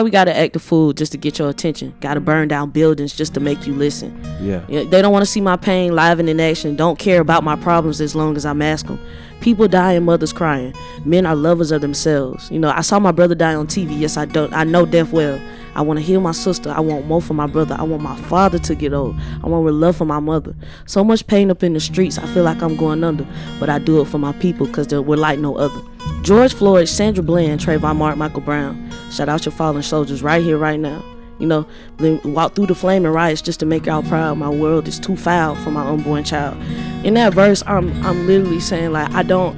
We gotta act a fool just to get your attention. Gotta burn down buildings just to make you listen. Yeah. You know, they don't want to see my pain live and in action. Don't care about my problems as long as I mask them. People die and mothers crying. Men are lovers of themselves. You know, I saw my brother die on TV. Yes, I don't. I know death well. I want to heal my sister. I want more for my brother. I want my father to get old. I want love for my mother. So much pain up in the streets. I feel like I'm going under, but I do it for my people because we're like no other. George Floyd, Sandra Bland, Trayvon Mark, Michael Brown. Shout out your fallen soldiers right here, right now. You know, then walk through the flaming riots just to make y'all proud. My world is too foul for my unborn child. In that verse, I'm I'm literally saying like I don't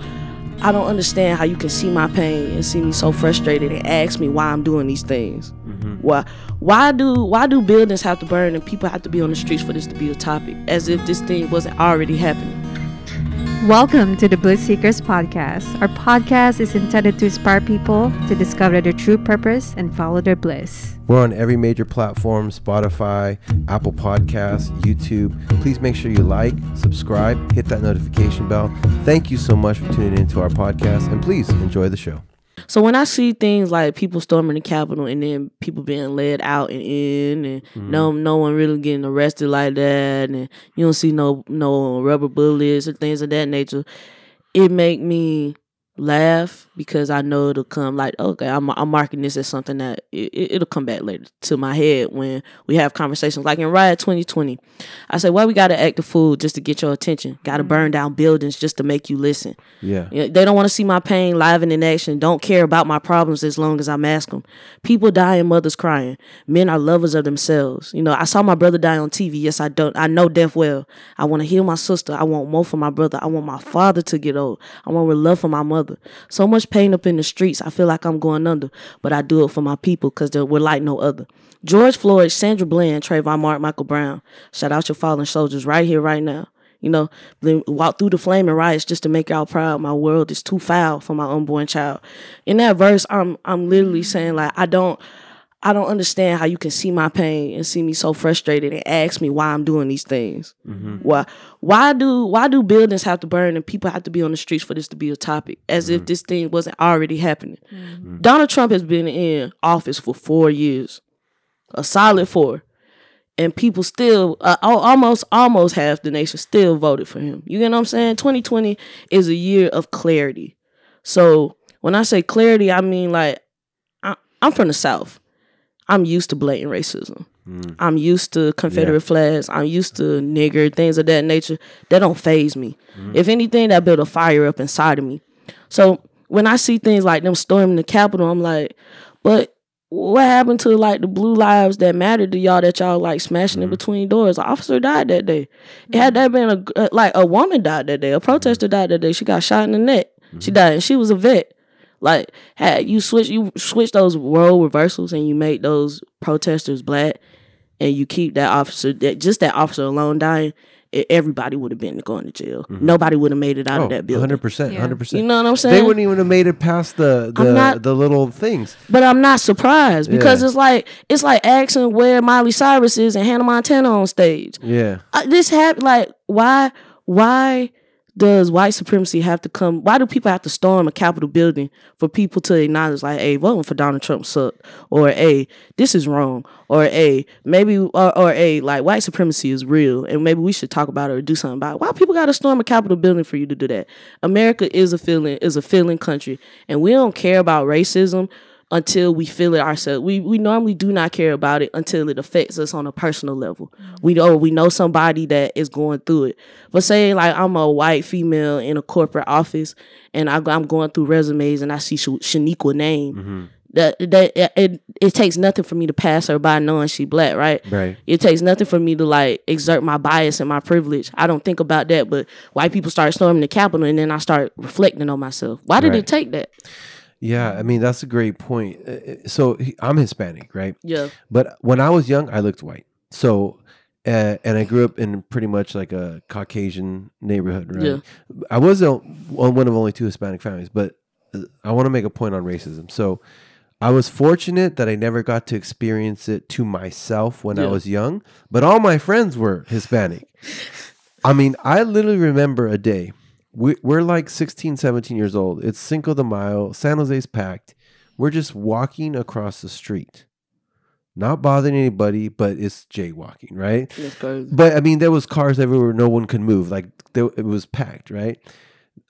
I don't understand how you can see my pain and see me so frustrated and ask me why I'm doing these things. Mm-hmm. Why why do why do buildings have to burn and people have to be on the streets for this to be a topic as if this thing wasn't already happening? Welcome to the Bliss Seekers podcast. Our podcast is intended to inspire people to discover their true purpose and follow their bliss. We're on every major platform Spotify, Apple Podcasts, YouTube. Please make sure you like, subscribe, hit that notification bell. Thank you so much for tuning into our podcast, and please enjoy the show. So when I see things like people storming the Capitol and then people being led out and in, and mm-hmm. no no one really getting arrested like that, and you don't see no no rubber bullets or things of that nature, it make me laugh because I know it'll come like okay I'm I'm marking this as something that it, will come back later to my head when we have conversations. Like in riot 2020 I say why we gotta act the fool just to get your attention? Gotta mm-hmm. burn down buildings just to make you listen. Yeah. You know, they don't want to see my pain live and in action don't care about my problems as long as I mask them people die and mothers crying. Men are lovers of themselves. You know I saw my brother die on TV yes I don't I know death well. I want to heal my sister. I want more for my brother. I want my father to get old. I want love for my mother so much pain up in the streets. I feel like I'm going under, but I do it for my people because we're like no other. George Floyd, Sandra Bland, Trayvon Mark, Michael Brown. Shout out your fallen soldiers right here, right now. You know, walk through the flaming riots just to make y'all proud. My world is too foul for my unborn child. In that verse, I'm I'm literally saying like I don't I don't understand how you can see my pain and see me so frustrated and ask me why I'm doing these things. Mm-hmm. Why why do why do buildings have to burn and people have to be on the streets for this to be a topic as mm-hmm. if this thing wasn't already happening? Mm-hmm. Donald Trump has been in office for 4 years. A solid 4. And people still uh, almost almost half the nation still voted for him. You get what I'm saying? 2020 is a year of clarity. So, when I say clarity, I mean like I, I'm from the south. I'm used to blatant racism. Mm. I'm used to Confederate yeah. flags. I'm used to nigger things of that nature. That don't phase me. Mm. If anything, that built a fire up inside of me. So when I see things like them storming the Capitol, I'm like, but what happened to like the blue lives that mattered to y'all that y'all like smashing mm. in between doors? An officer died that day. It had that been a like a woman died that day. A protester died that day. She got shot in the neck. Mm-hmm. She died, and she was a vet. Like, had you switch you switch those role reversals and you make those protesters black, and you keep that officer that just that officer alone dying, everybody would have been going to jail. Mm-hmm. Nobody would have made it out oh, of that building. Hundred percent, hundred percent. You know what I'm saying? They wouldn't even have made it past the the, not, the little things. But I'm not surprised because yeah. it's like it's like asking where Miley Cyrus is and Hannah Montana on stage. Yeah, uh, this happened. Like why why does white supremacy have to come? Why do people have to storm a Capitol building for people to acknowledge, like, hey, voting for Donald Trump sucked, or hey, this is wrong, or hey, maybe, or, or hey, like, white supremacy is real, and maybe we should talk about it or do something about it. Why people got to storm a Capitol building for you to do that? America is a feeling is a feeling country, and we don't care about racism until we feel it ourselves. We we normally do not care about it until it affects us on a personal level. Mm-hmm. We know we know somebody that is going through it. But say like I'm a white female in a corporate office and I, am going through resumes and I see Shaniqua name. Mm-hmm. That that it, it takes nothing for me to pass her by knowing she black, right? Right. It takes nothing for me to like exert my bias and my privilege. I don't think about that, but white people start storming the Capitol, and then I start reflecting on myself. Why did right. it take that? Yeah, I mean that's a great point. Uh, uh, so I'm Hispanic, right? Yeah. But when I was young, I looked white. So, uh, and I grew up in pretty much like a Caucasian neighborhood, right? Yeah. I was a, one of only two Hispanic families, but uh, I want to make a point on racism. So, I was fortunate that I never got to experience it to myself when yeah. I was young, but all my friends were Hispanic. I mean, I literally remember a day we, we're like 16, 17 years old. It's Cinco de Mayo. San Jose's packed. We're just walking across the street. not bothering anybody, but it's jaywalking, right? That's crazy. But I mean, there was cars everywhere, no one could move. Like there, it was packed, right?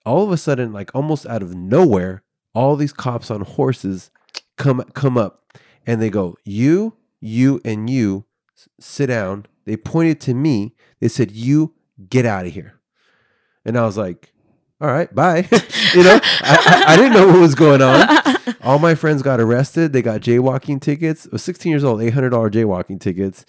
All of a sudden, like almost out of nowhere, all these cops on horses come come up, and they go, "You, you, and you, sit down." They pointed to me. They said, "You get out of here," and I was like, "All right, bye." you know, I, I, I didn't know what was going on. All my friends got arrested. They got jaywalking tickets. I was 16 years old, $800 jaywalking tickets.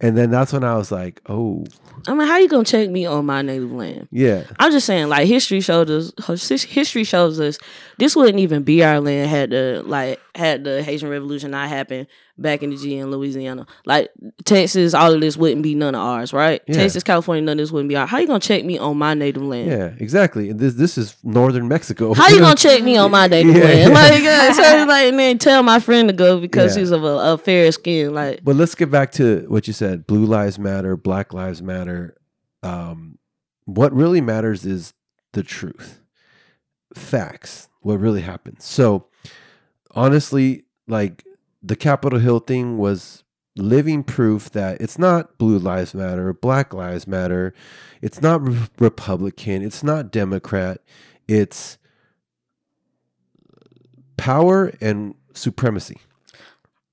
And then that's when I was like, oh, I mean, how you gonna check me on my native land? yeah. I'm just saying, like history shows us. History shows us this wouldn't even be our land had the like had the Haitian Revolution not happened back in the G in Louisiana. Like Texas, all of this wouldn't be none of ours, right? Yeah. Texas, California, none of this wouldn't be ours. How you gonna check me on my native land? Yeah, exactly. This this is northern Mexico. How you gonna check me on my native Yeah. land? Like, uh, so like, and then tell my friend to go because Yeah. he's of a, a fair skin. Like, But let's get back to what you said. Blue lives matter. Black lives matter. Um, what really matters is the truth, facts. What really happened. So, honestly, like the Capitol Hill thing was living proof that it's not blue lives matter, black lives matter. It's not re- Republican. It's not Democrat. It's power and supremacy.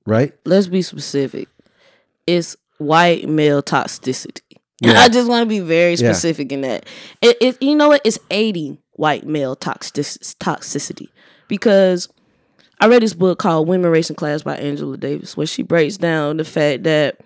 Right? let's be specific. It's white male toxicity. Yeah. I just want to be very Yeah. specific in that. It, it, you know what? It's aiding white male toxic, toxicity because I read this book called Women, Race, and Class by Angela Davis, where she breaks down the fact that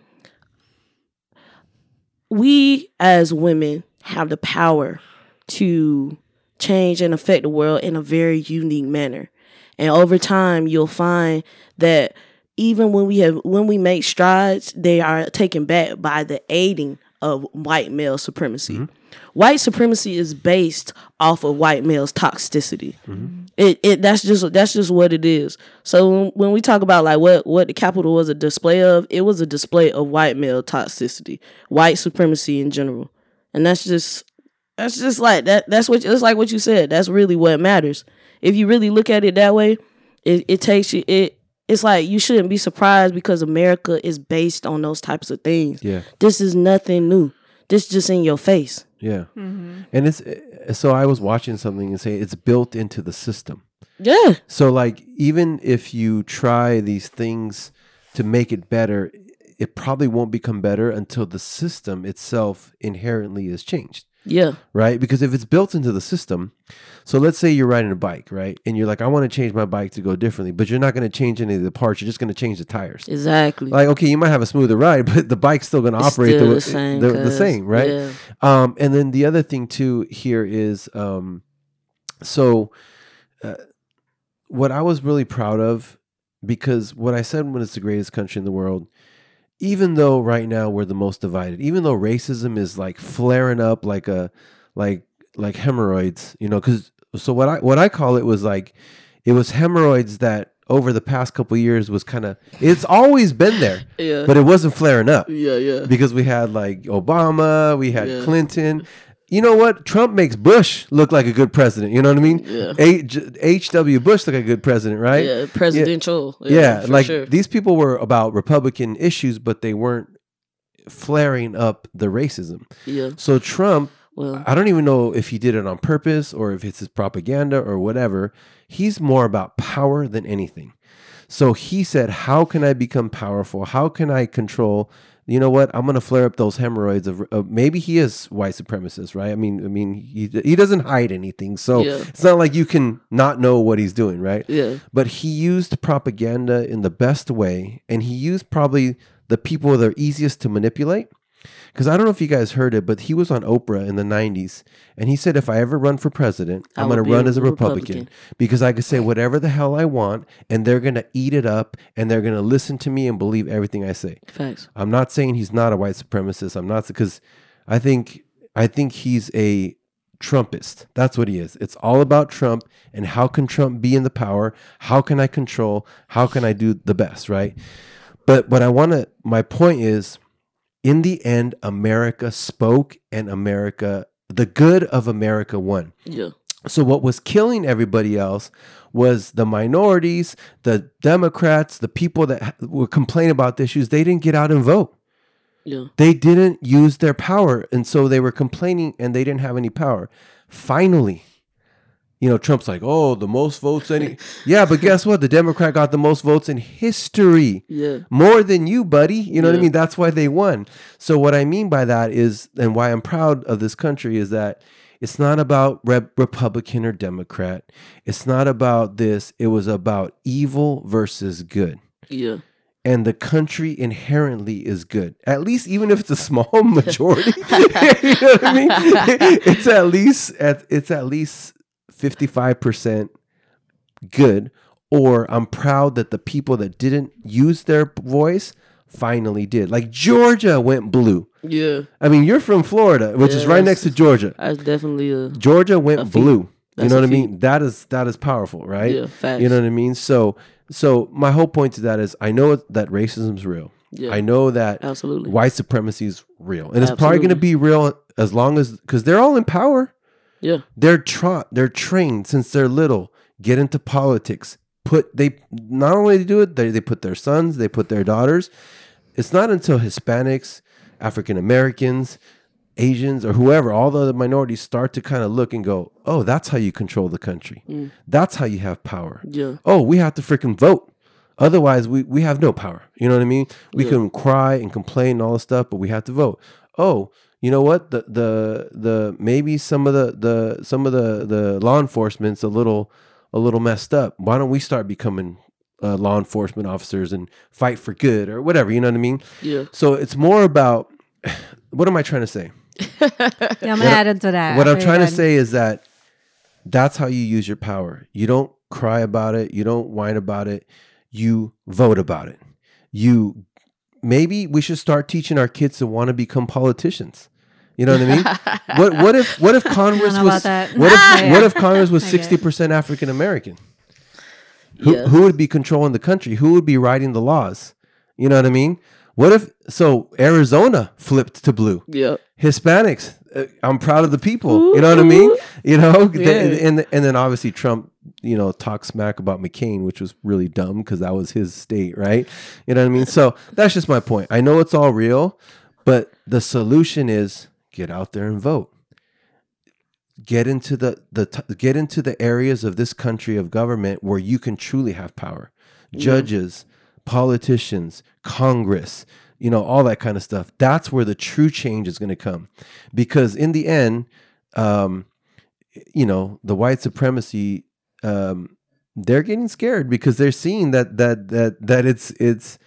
we as women have the power to change and affect the world in a very unique manner. And over time, you'll find that even when we have when we make strides, they are taken back by the aiding of white male supremacy. Mm-hmm. White supremacy is based off of white males' toxicity. Mm-hmm. It, it that's just that's just what it is. So when, when we talk about like what what the Capitol was a display of, it was a display of white male toxicity, white supremacy in general, and that's just that's just like that. That's what it's like what you said. That's really what matters. If you really look at it that way, it, it takes you it. It's like you shouldn't be surprised because America is based on those types of things. Yeah. This is nothing new. This just in your face. Yeah. Mm-hmm. And it's so I was watching something and say it's built into the system. Yeah. So like even if you try these things to make it better, it probably won't become better until the system itself inherently is changed. Yeah. Right? Because if it's built into the system, so let's say you're riding a bike, right? And you're like, I want to change my bike to go differently, but you're not going to change any of the parts. You're just going to change the tires. Exactly. Like, okay, you might have a smoother ride, but the bike's still going to operate the, the same, the, the same, right? yeah. Um, and then the other thing too here is, um, so uh, what I was really proud of, because what I said when it's the greatest country in the world, even though right now we're the most divided, even though racism is like flaring up like a like like hemorrhoids, you know, because so what I what I call it was like it was hemorrhoids that over the past couple years was kind of it's always been there, Yeah. but it wasn't flaring up yeah, yeah. because we had like Obama, we had Yeah. Clinton. You know what? Trump makes Bush look like a good president. You know what I mean? Yeah. H- H.W. Bush look like a good president, right? Yeah, presidential. Yeah, for like sure. these people were about Republican issues, but they weren't flaring up the racism. Yeah. So Trump, Well, I don't even know if he did it on purpose or if it's his propaganda or whatever. He's more about power than anything. So he said, How can I become powerful? How can I control? You know what? I'm going to flare up those hemorrhoids of, of maybe he is white supremacist, right? I mean, I mean, he he doesn't hide anything, so Yeah. it's not like you can not know what he's doing, right? yeah. But he used propaganda in the best way, and he used probably the people that are easiest to manipulate. Because I don't know if you guys heard it, but he was on Oprah in the 90s, and he said, If I ever run for president, I I'm going to run as a Republican, Republican. because I could say whatever the hell I want, and they're going to eat it up, and they're going to listen to me and believe everything I say. Facts. I'm not saying he's not a white supremacist. I'm not because I think I think he's a Trumpist. That's what he is. It's all about Trump and how can Trump be in the power? How can I control? How can I do the best, right? But what I want to my point is in the end America spoke and America the good of America won. Yeah. So what was killing everybody else was the minorities, the Democrats, the people that ha- were complaining about the issues. They didn't get out and vote. Yeah. They didn't use their power, and so they were complaining, and they didn't have any power. Finally, you know, Trump's like, "Oh, the most votes any." yeah, but guess what? The Democrat got the most votes in history Yeah. more than you, buddy. You know what I mean? That's why they won. So what I mean by that is, and why I'm proud of this country is that it's not about Re- Republican or Democrat. It's not about this. It was about evil versus good. Yeah. And the country inherently is good. At least, even if it's a small majority, you know what I mean. It's at least at it's at least fifty five percent good. Or I'm proud that the people that didn't use their voice finally did. Like Georgia went blue. Yeah. I mean, you're from Florida, which is right next to Georgia. That's definitely a Georgia went blue. You know what I mean? That is that is powerful, right? yeah. Facts. You know what I mean? So so my whole point to that is I know that racism's real. Yeah. I know that Absolutely. white supremacy is real. And it's probably going to be real as long as cuz they're all in power. Yeah. They're tra- they're trained since they're little get into politics. Put they not only do it, they they put their sons, they put their daughters. It's not until Hispanics, African Americans, Asians or whoever, all the other minorities start to kind of look and go, "Oh, that's how you control the country. Mm. That's how you have power." Yeah. oh, we have to freaking vote. Otherwise, we, we have no power. You know what I mean? We Yeah. can cry and complain and all this stuff, but we have to vote. Oh, you know what? The the the maybe some of the the some of the the law enforcement's a little a little messed up. Why don't we start becoming uh, law enforcement officers and fight for good or whatever? You know what I mean? Yeah. So it's more about what am I trying to say? Yeah, I'm gonna What- add into that. what I'm trying you're to say is that that's how you use your power. You don't cry about it. You don't whine about it. You vote about it. You maybe we should start teaching our kids to want to become politicians. You know what I mean? what what if what if Congress was what if what if Congress was sixty percent African American? Who Yeah. who would be controlling the country? Who would be writing the laws? You know what I mean? What if so Arizona flipped to blue? Yeah. Hispanics. Uh, I'm proud of the people. You know what I mean? You know, Yeah. and and then obviously Trump, you know, talk smack about McCain, which was really dumb because that was his state, right? You know what I mean? So that's just my point. I know it's all real, but the solution is get out there and vote. Get into the the get into the areas of this country of government where you can truly have power. Judges, politicians, Congress, you know, all that kind of stuff. That's where the true change is going to come. Because in the end, um, you know, the white supremacy, um, they're getting scared because they're seeing that that that that it's it's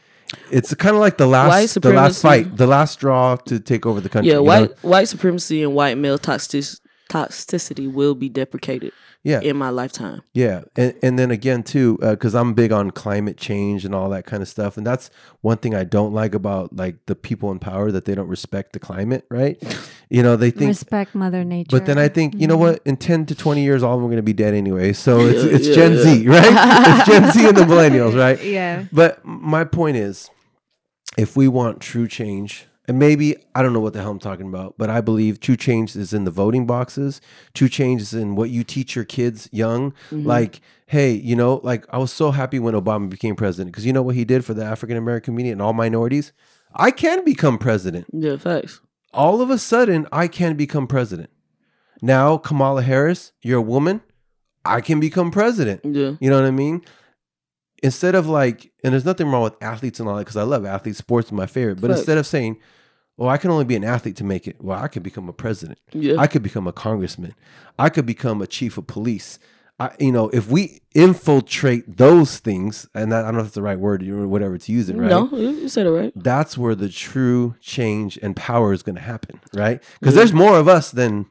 it's kind of like the last the last fight, the last straw to take over the country. Yeah. White know? white supremacy and white male toxic toxicity will be deprecated yeah, in my lifetime. Yeah, and and then again too, uh, because I'm big on climate change and all that kind of stuff, and that's one thing I don't like about like the people in power that they don't respect the climate, right? You know, they think. respect Mother Nature. But then I think you know mm-hmm. what? In ten to twenty years, all of them are going to be dead anyway. So it's Yeah, it's yeah, Gen yeah. Z, right? it's Gen Z and the millennials, right? yeah, But my point is, if we want true change, and maybe I don't know what the hell I'm talking about, but I believe true change is in the voting boxes. True change is in what you teach your kids young. Mm-hmm. Like, hey, you know, like I was so happy when Obama became president because you know what he did for the African American community and all minorities. I can become president. Yeah. Facts. All of a sudden, I can become president. Now, Kamala Harris, you're a woman. I can become president. Yeah. You know what I mean? Instead of like, and there's nothing wrong with athletes and all that because I love athletes. Sports is my favorite. But Facts. instead of saying, well, I can only be an athlete to make it, well, I could become a president. Yeah. I could become a congressman. I could become a chief of police. I, you know, if we infiltrate those things, and that, I don't know if it's the right word or whatever to use it, right? No, you you said it right. That's where the true change and power is going to happen, right? Because there's more of us than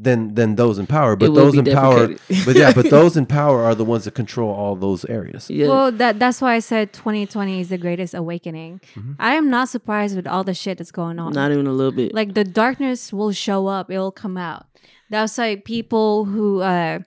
than than those in power, but those be in power, but yeah, but those in power are the ones that control all those areas. Yeah. Well, that that's why I said 2020 is the greatest awakening. Mm-hmm. I am not surprised with all the shit that's going on. Not even a little bit. like the darkness will show up; it will come out. That's like people who uh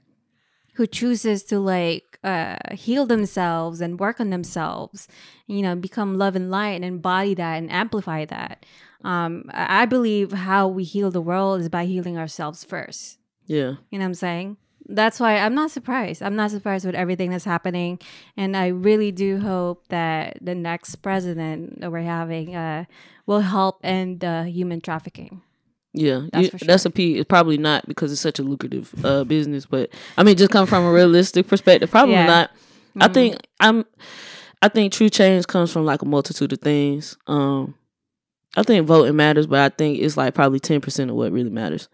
who chooses to like uh heal themselves and work on themselves, you know, become love and light and embody that and amplify that. Um, I I believe how we heal the world is by healing ourselves first. yeah. You know what I'm saying? that's why I'm not surprised. I'm not surprised with everything that's happening, and I really do hope that the next president that we're having uh, will help end uh, human trafficking. Yeah, That's you- for that's a P. It's probably not because it's such a lucrative uh, business. But I mean, just come from a realistic perspective, probably Yeah. not. I Mhm. think I'm. I think true change comes from like a multitude of things. Um, I think voting matters, but I think it's like probably ten percent of what really matters.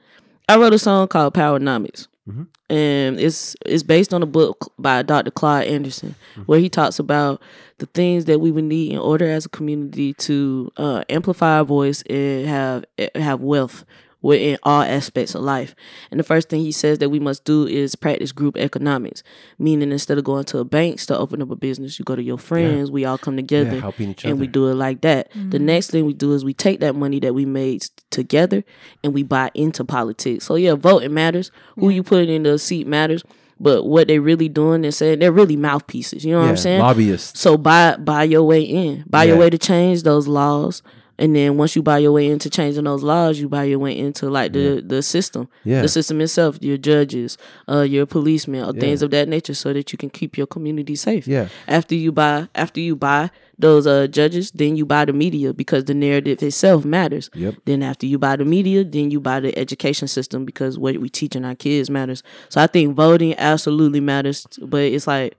I wrote a song called Powernomics, Mhm. and it's it's based on a book by Dr. Claud Anderson, where he talks about the things that we would need in order as a community to uh, amplify our voice and have have wealth within all aspects of life. And the first thing he says that we must do is practice group economics, meaning instead of going to a bank to open up a business, you go to your friends. We all come together Yeah, helping each and other. we do it like that. The mm-hmm. next thing we do is we take that money that we made together and we buy into politics. So yeah, voting matters. Who you put in the seat matters. But what they really doing and saying they're really mouthpieces. You know what I'm saying? lobbyists. So buy buy your way in. Buy your way to change those laws. And then once you buy your way into changing those laws, you buy your way into like the the system, Yeah. the system itself, your judges, uh, your policemen, or things of that nature, so that you can keep your community safe. Yeah. After you buy, after you buy those uh judges, then you buy the media because the narrative itself matters. Yep. Then after you buy the media, then you buy the education system because what we teaching our kids matters. So I think voting absolutely matters, but it's like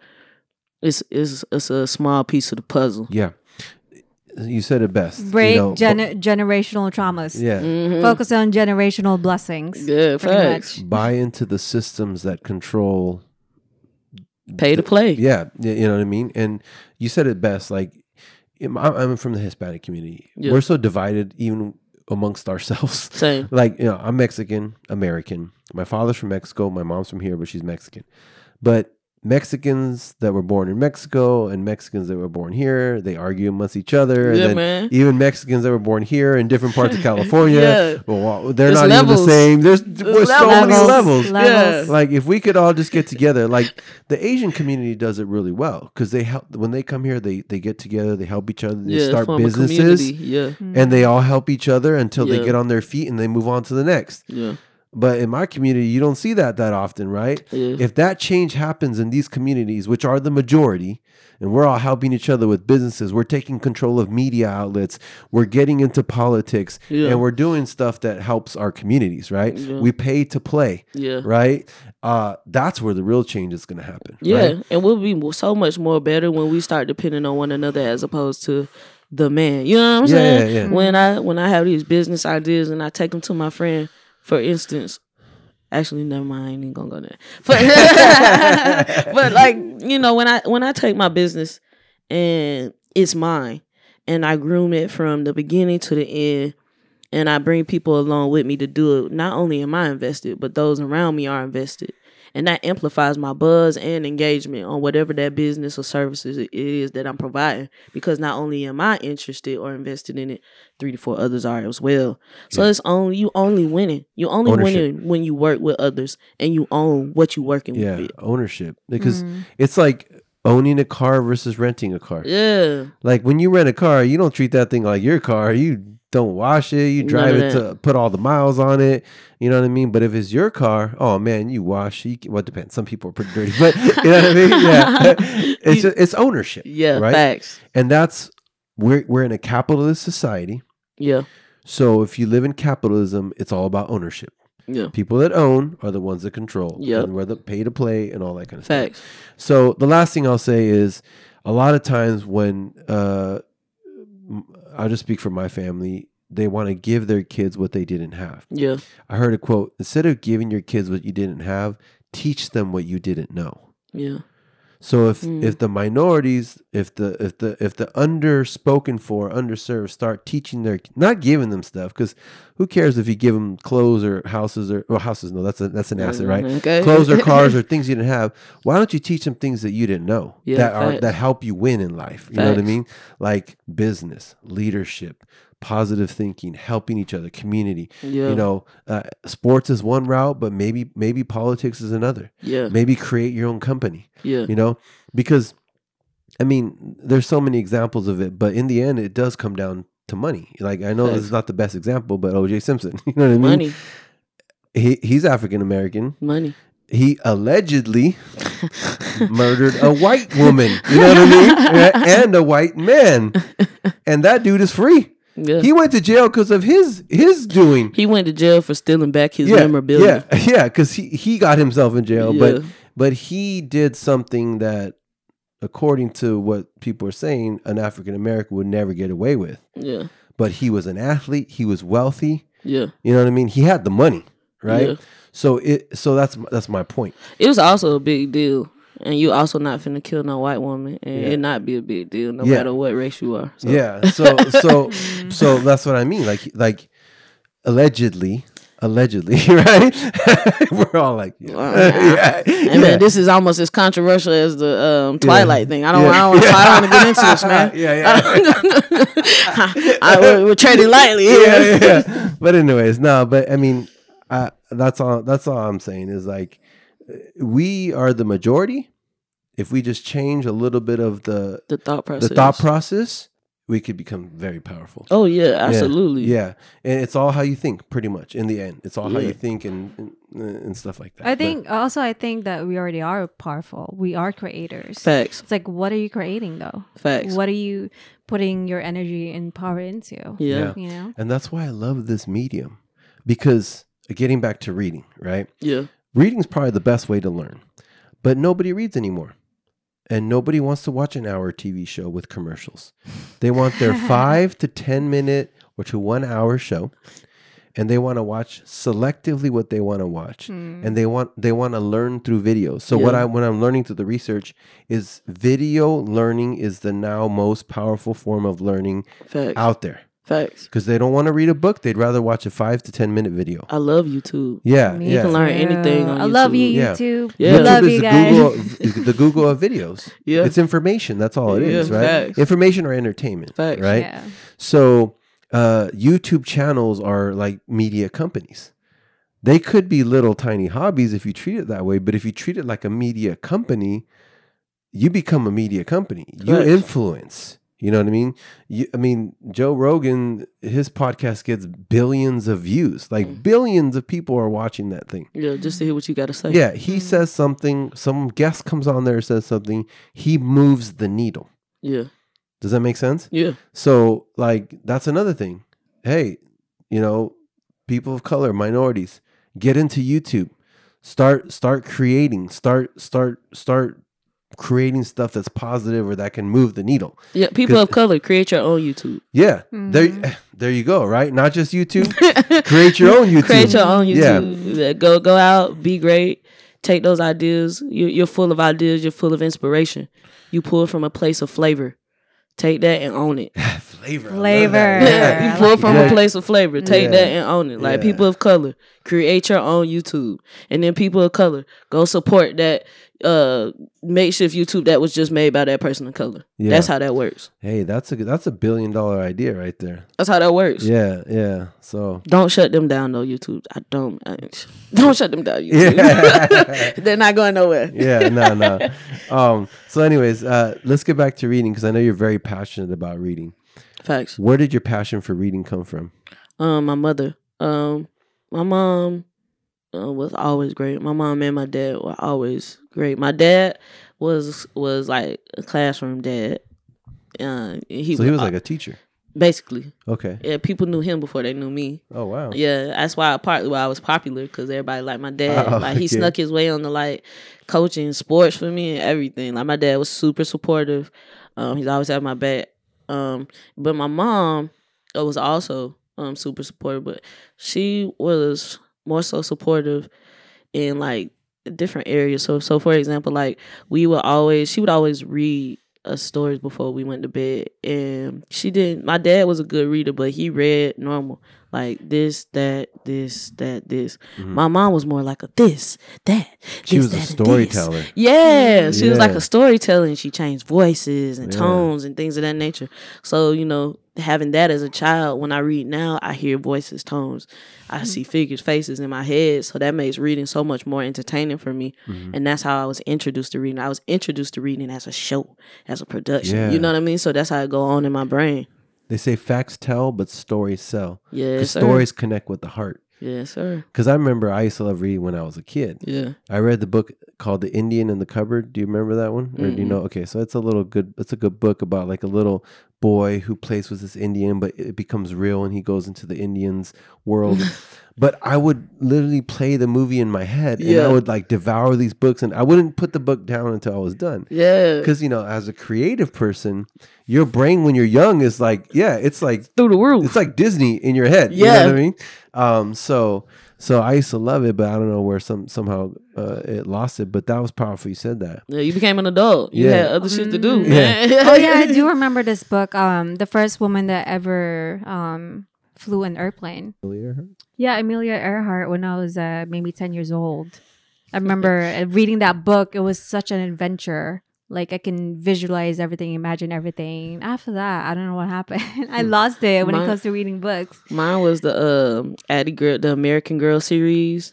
it's it's it's a small piece of the puzzle. Yeah. You said it best. Break you know, gen- generational traumas. Yeah. Mm-hmm. Focus on generational blessings. Yeah, facts. much. Buy into the systems that control Pay to play. Yeah, y- you know what I mean. And you said it best. Like, I'm I'm from the Hispanic community. Yeah. We're so divided, even amongst ourselves. Same. like, you know, I'm Mexican American. My father's from Mexico. My mom's from here, but she's Mexican. But Mexicans that were born in Mexico and Mexicans that were born here, they argue amongst each other. and Yeah, then man. Even Mexicans that were born here in different parts of California, Yeah. well, they're There's not even the same. There's, there's so many levels. Levels. Like if we could all just get together, like the Asian community does it really well because they help when they come here, they they get together, they help each other, they Yeah, start businesses. Yeah, and they all help each other until they get on their feet and they move on to the next. yeah, But in my community, you don't see that that often, right? Yeah. If that change happens in these communities, which are the majority, and we're all helping each other with businesses, we're taking control of media outlets, we're getting into politics, Yeah. and we're doing stuff that helps our communities, right? We pay to play, yeah. right? Uh, that's where the real change is going to happen. Yeah, right? and we'll be so much more better when we start depending on one another as opposed to the man. You know what I'm Yeah, saying? yeah, yeah. When I when I have these business ideas and I take them to my friend, for instance. Actually, never mind. I ain't gonna go there. But, but like you know, when I when I take my business and it's mine, and I groom it from the beginning to the end, and I bring people along with me to do it. Not only am I invested, but those around me are invested, and that amplifies my buzz and engagement on whatever that business or services it is that I'm providing. Because not only am I interested or invested in it, three to four others are as well. So it's only you only winning. You only Ownership. winning when you work with others and you own what you working Yeah, with. ownership. Because Mm. it's like owning a car versus renting a car. Yeah, Like when you rent a car, you don't treat that thing like your car. You don't wash it. You drive it to put all the miles on it. You know what I mean? But if it's your car, oh man, you wash. You well, it depends. Some people are pretty dirty, but you know what I mean? Yeah, it's it's ownership. yeah, right. facts. And that's we're we're in a capitalist society. Yeah, So if you live in capitalism, it's all about ownership. yeah, People that own are the ones that control. Yeah. And we're the pay to play and all that kind of stuff. facts. So the last thing I'll say is a lot of times when uh, I'll just speak for my family, they want to give their kids what they didn't have. Yeah, I heard a quote instead of giving your kids what you didn't have, teach them what you didn't know. yeah, So if Mm. if the minorities, if the if the if the underspoken for, underserved start teaching their not giving them stuff because who cares if you give them clothes or houses or well houses no that's a, that's an asset right Okay. clothes or cars or things you didn't have why don't you teach them things that you didn't know Yeah, that are that help you win in life you know what I mean like business leadership positive thinking helping each other community Yeah. you know uh, sports is one route but maybe maybe politics is another yeah, maybe create your own company yeah, you know because i mean there's so many examples of it but in the end it does come down to money like i know this is not the best example but oj simpson you know what i mean money, he, he's african american money. he allegedly murdered a white woman. You know what I mean? And a white man, and that dude is free. Yeah. He went to jail because of his his doing. He went to jail for stealing back his yeah, memorabilia. Yeah, yeah, because he, he got himself in jail, Yeah. but but he did something that, according to what people are saying, an African American would never get away with. Yeah. But he was an athlete. He was wealthy. Yeah. You know what I mean? He had the money, right? Yeah. So it so that's that's my point. It was also a big deal. And you also not finna kill no white woman and Yeah. it not be a big deal no Yeah. matter what race you are. So, Yeah. So so so that's what I mean. Like like allegedly, allegedly, right? We're all like, yeah. Wow. yeah. And man, this is almost as controversial as the um, Twilight thing. I don't, Yeah. I don't, I don't want to get into this, man. yeah, yeah. I, we're, we're trading lightly yeah, yeah, yeah. But anyways, no. But I mean, uh, that's all. That's all I'm saying is like we are the majority. If we just change a little bit of the The thought process. the thought process, we could become very powerful. Oh yeah, Yeah, absolutely. Yeah, and it's all how you think, pretty much. In the end, it's all how you think and and, and stuff like that. I But- think also I think that we already are powerful. We are creators. Facts. It's like what are you creating though? Facts. What are you putting your energy and power into? Yeah. You know? and that's why I love this medium because uh, getting back to reading, right? Yeah. Reading's probably the best way to learn but nobody reads anymore. And nobody wants to watch an hour tv show with commercials. They want their five to ten minute or to one hour show and they want to watch selectively what they want to watch hmm. and they want they want to learn through videos so what Yeah. i when i'm learning through the research is video learning is the now most powerful form of learning Facts. out there Facts. because they don't want to read a book they'd rather watch a five to ten minute video I love YouTube. yeah Me yeah You can learn anything on I love you, YouTube. Yeah. YouTube. Yeah. I YouTube love is you the guys. Google, the Google of videos. Yeah. It's information. That's all it Yeah, is, right? facts. Information or entertainment, Facts. right? Yeah. So, uh, YouTube channels are like media companies. They could be little tiny hobbies if you treat it that way, but if you treat it like a media company, you become a media company. You influence. You know what I mean? You, I mean, Joe Rogan, his podcast gets billions of views. Like Mm. billions of people are watching that thing. Yeah, just to hear what you got to say. Yeah, he says something, some guest comes on there, says something, he moves the needle. Yeah. Does that make sense? Yeah. So, like, that's another thing. Hey, you know, people of color, minorities, get into YouTube. Start start creating, start start start creating stuff that's positive or that can move the needle. Yeah. people of color create your own YouTube. Yeah. There mm-hmm. eh, there you go, right? Not just YouTube. Create your own YouTube. Create your own YouTube. Yeah. Go go out, be great. Take those ideas. You, you're full of ideas. You're full of inspiration. You pull from a place of flavor. Take that and own it. Flavor. Flavor. Yeah, you pull like from that. a place of flavor. Take Yeah. that and own it. Like Yeah. people of color, create your own YouTube, and then people of color go support that uh makeshift YouTube that was just made by that person of color. Yeah. That's how that works. Hey, that's a good- that's a billion dollar idea right there. That's how that works. Yeah, yeah. So Don't shut them down though, YouTube. I don't. I, don't shut them down, YouTube. Yeah. They're not going nowhere. yeah, no, no. Um, so, anyways, uh, let's get back to reading because I know you're very passionate about reading. Facts. Where did your passion for reading come from? Um, my mother. Um, my mom uh, was always great. My mom and my dad were always great. My dad was was like a classroom dad. Uh, he so he was uh, like a teacher. basically Okay. yeah. People knew him before they knew me. Oh wow. Yeah, that's why partly why I was popular because everybody liked my dad. Oh, like he okay. snuck his way on the like coaching sports for me and everything. Like my dad was super supportive. Um, he's always had my back. Um, but my mom uh, was also um super supportive, but she was more so supportive in like different areas. So so for example, like we would always she would always read us stories before we went to bed and she didn't my dad was a good reader but he read normal like this that this that this my mom was more like a this that Mm-hmm. She this, was a that, and this. storyteller. yeah she was like a storyteller and she changed voices and Yeah. tones and things of that nature so you know having that as a child when i read now i hear voices tones i see figures faces in my head so that makes reading so much more entertaining for me Mm-hmm. and that's how i was introduced to reading i was introduced to reading as a show as a production Yeah. you know what i mean so that's how it go on in my brain They say facts tell, but stories sell. yeah 'Cause sir. stories connect with the heart. Yes, sir. Because I remember I used to love reading when I was a kid. Yeah. I read the book called The Indian in the Cupboard. Do you remember that one? Or do you know? Okay, so it's a little good. It's a good book about like a little boy who plays with this Indian, but it becomes real and he goes into the Indians world. but I would literally play the movie in my head, and Yeah. I would like devour these books, and I wouldn't put the book down until I was done. Yeah. Because you know, as a creative person, your brain when you're young is like, yeah, it's like Through the roof. it's like Disney in your head. You know Yeah. what I mean? Um, so so I used to love it, but I don't know where some somehow uh, it lost it. But that was powerful. You said that. yeah, you became an adult. You Yeah. had other shit to do. Mm. Man. oh yeah, I do remember this book. Um, the first woman that ever um flew an airplane. Yeah, Amelia Earhart. When I was uh, maybe ten years old, I remember uh, reading that book. It was such an adventure. Like I can visualize everything, imagine everything. After that, I don't know what happened. I lost it when it comes to reading books. Mine was the um Addy Girl, the American Girl series.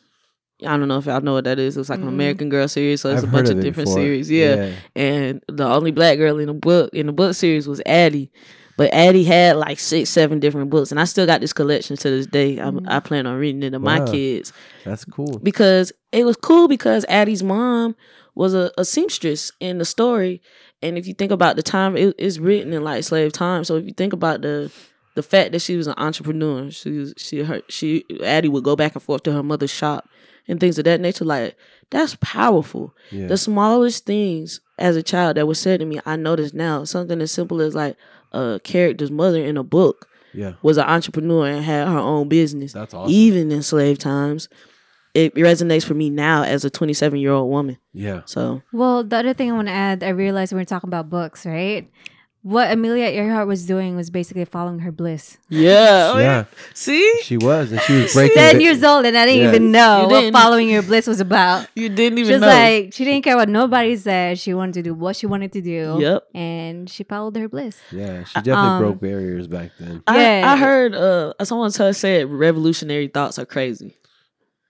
I don't know if y'all know what that is. It's like an Mm. American Girl series, so it's I've a bunch heard of different before. series. Yeah. and the only black girl in the book in the book series was Addy. But Addy had like six, seven different books, and I still got this collection to this day. I'm, Mhm. I plan on reading it to my kids that's cool. because it was cool because Addy's mom was a, a seamstress in the story, and if you think about the time, it, it's written in like slave time. So if you think about the the fact that she was an entrepreneur, she was she her she Addy would go back and forth to her mother's shop and things of that nature. Like that's powerful Yeah. the smallest things as a child that was said to me, I notice now. Something as simple as like a character's mother in a book yeah. was an entrepreneur and had her own business, That's awesome. even in slave times. It resonates for me now as a 27 year old woman. yeah. So Well, the other thing I want to add, I realized when we're talking about books, right? What Amelia Earhart was doing was basically following her bliss. yeah, oh, yeah. See, She was, and she was breaking. Ten years old, and I didn't Yeah. even know You what didn't. following your bliss was about. you didn't She even was know. like, she didn't care what nobody said. She wanted to do what she wanted to do. Yep. And she followed her bliss. Yeah, she definitely Um, broke barriers back then. I, Yeah. I heard uh someone tell said revolutionary thoughts are crazy.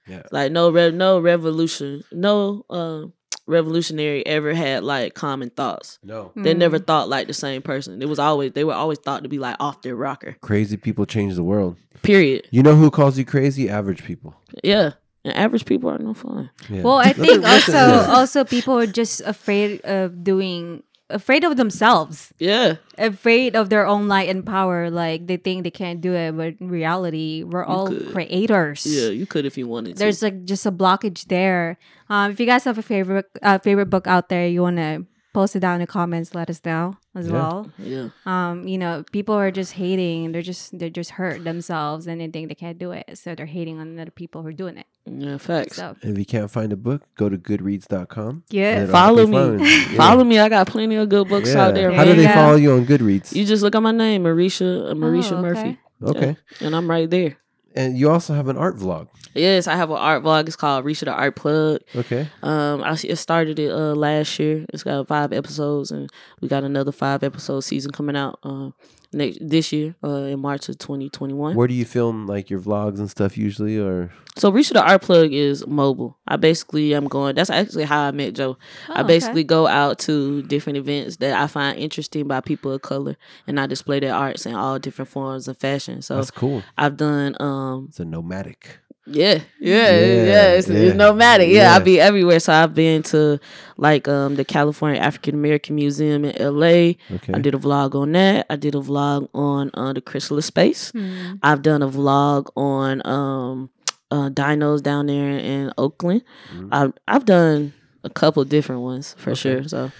Yeah. Like no rev no revolution no uh revolutionary ever had like common thoughts. No. They Mm. never thought like the same person. It was always they were always thought to be like off their rocker. Crazy people change the world. Period. You know who calls you crazy? Average people. Yeah. And average people are no fun. Yeah. Well, I think also also people are just afraid of doing afraid of themselves. Yeah. Afraid of their own light and power. Like they think they can't do it, but in reality, we're all could. creators. Yeah, you could if you wanted to. There's like just a blockage there. Um, if you guys have a favorite uh, favorite book out there, you want to post it down in the comments. Let us know as Yeah. well. yeah. Um, you know, people are just hating. They're just they're just hurt themselves, and they think they can't do it, so they're hating on other people who are doing it. Yeah, facts. So If you can't find a book, go to goodreads.com. yeah, And it'll Follow me. yeah. Follow me. I got plenty of good books out there. How do they go. follow you on Goodreads? You just look at my name, Marisha uh, Marisha Oh, okay. Murphy. okay. Yeah. And I'm right there. And you also have an art vlog. Yes, I have an art vlog. It's called Risha the Art Plug. Okay. Um, I it started it uh last year. It's got five episodes, and we got another five episode season coming out uh next this year uh in March of 2021. Where do you film like your vlogs and stuff usually or So Risha the Art Plug is mobile. I basically am going. That's actually how I met Joe. I Oh, okay. basically go out to different events that I find interesting by people of color, and I display their arts in all different forms of fashion. So That's cool. I've done um It's a nomadic. Yeah, yeah, Yeah, yeah. It's, yeah. it's nomadic. Yeah, Yeah. I'll be everywhere. So I've been to like um the California African American Museum in LA. Okay. I did a vlog on that. I did a vlog on uh, the Chrysalis Space. Hmm. I've done a vlog on um uh dinos down there in Oakland. Mhm. I've I've done a couple different ones for Okay. sure. So And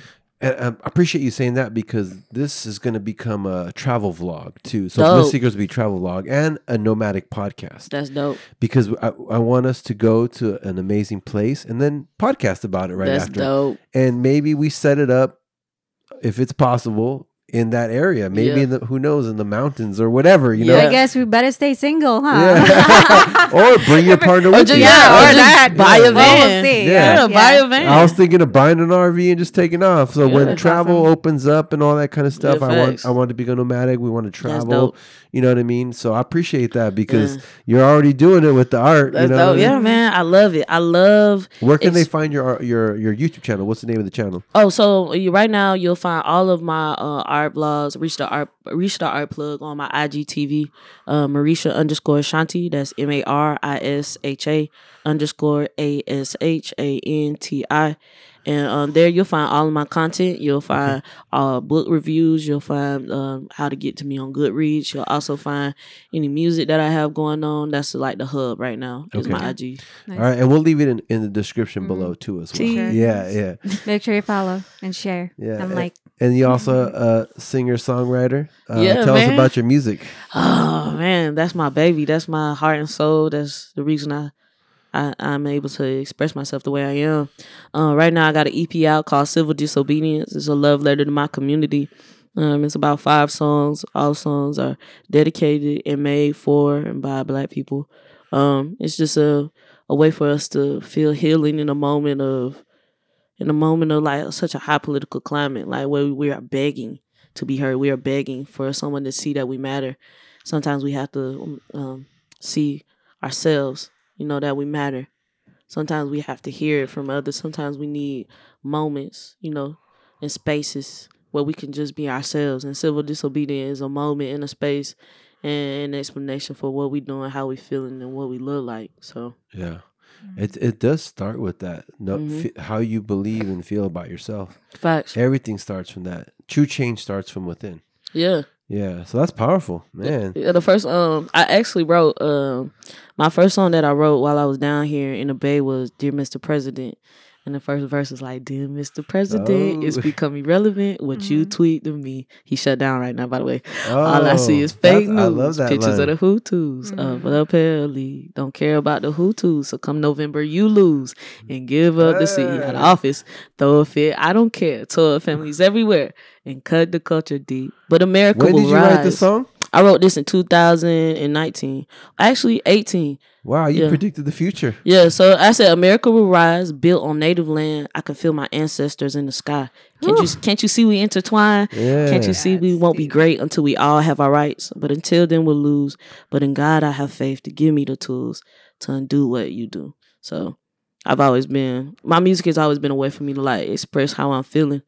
I appreciate you saying that because this is going to become a travel vlog too. So Dope. Seekers will be travel vlog and a nomadic podcast that's dope. because I, I want us to go to an amazing place and then podcast about it right that's after. dope. And maybe we set it up if it's possible in that area. Maybe Yeah. in the who knows in the mountains or whatever, you I know. I guess we better stay single, huh? Yeah. or bring your partner Or with just, you. yeah, or or just that. buy a Well, we'll van. see. Yeah. Yeah, buy a van. I was thinking of buying an RV and just taking off. So Yeah. when travel awesome. opens up and all that kind of stuff, Yeah, I want facts. I want to become nomadic. We want to travel. You know what I mean? So I appreciate that because Yeah. you're already doing it with the art. That's you know, dope. I mean? Yeah, man. I love it. I love Where can they find your your your YouTube channel? What's the name of the channel? Oh, so you right now you'll find all of my uh, art vlogs. Risha the art Risha the art plug on my IGTV. Uh, Marisha underscore Ashanti. That's M A R I S H A underscore A S H A N T I. And um, there you'll find all of my content. You'll find uh, book reviews. You'll find um, how to get to me on Goodreads. You'll also find any music that I have going on. That's like the hub right now. Is Okay. my IG. Nice. All right, and we'll leave it in, in the description below too as well. Sure. Yeah, yeah, Make sure you follow and share. yeah. I'm and, like, and you also a singer songwriter. Uh, Yeah, tell us about your music. Oh man, that's my baby. That's my heart and soul. That's the reason I, I I'm able to express myself the way I am. Uh, right now, I got an EP out called "Civil Disobedience." It's a love letter to my community. Um, it's about five songs. All songs are dedicated and made for and by Black people. Um, it's just a a way for us to feel healing in a moment of in a moment of like such a high political climate, like where we are begging to be heard. We are begging for someone to see that we matter. Sometimes we have to um, see ourselves, you know, that we matter. Sometimes we have to hear it from others. Sometimes we need moments, you know, and spaces where we can just be ourselves. And civil disobedience is a moment in a space and an explanation for what we doing, how we feeling, and what we look like. So Yeah, it it does start with that. No, Mhm. f- how you believe and feel about yourself. facts. Everything starts from that. True change starts from within. Yeah. Yeah, so that's powerful, man. Yeah, the first um I actually wrote um my first song that I wrote while I was down here in the Bay was Dear Mr. President. And the first verse is like, Dear Mr. President, it's Oh. become irrelevant what you Mhm. tweet to me. He shut down right now, by the way. All I see Oh, is fake that's- I love news. that Pictures line. of the Hutus of Mhm. the Pale League. Don't care about the Hutus. So come November, you lose and give up the seat out of office. Throw a fit. I don't care. Tour families everywhere and cut the culture deep. But America When will did you rise. write this song? I wrote this in 2019. Actually, 18. Wow, you Yeah. predicted the future. Yeah, so I said America will rise, built on native land. I can feel my ancestors in the sky. Can't you can't you see we intertwine? Yeah. Can't you see we won't be great until we all have our rights? But until then we'll lose. But in God I have faith to give me the tools to undo what you do. So I've always been my music has always been a way for me to like express how I'm feeling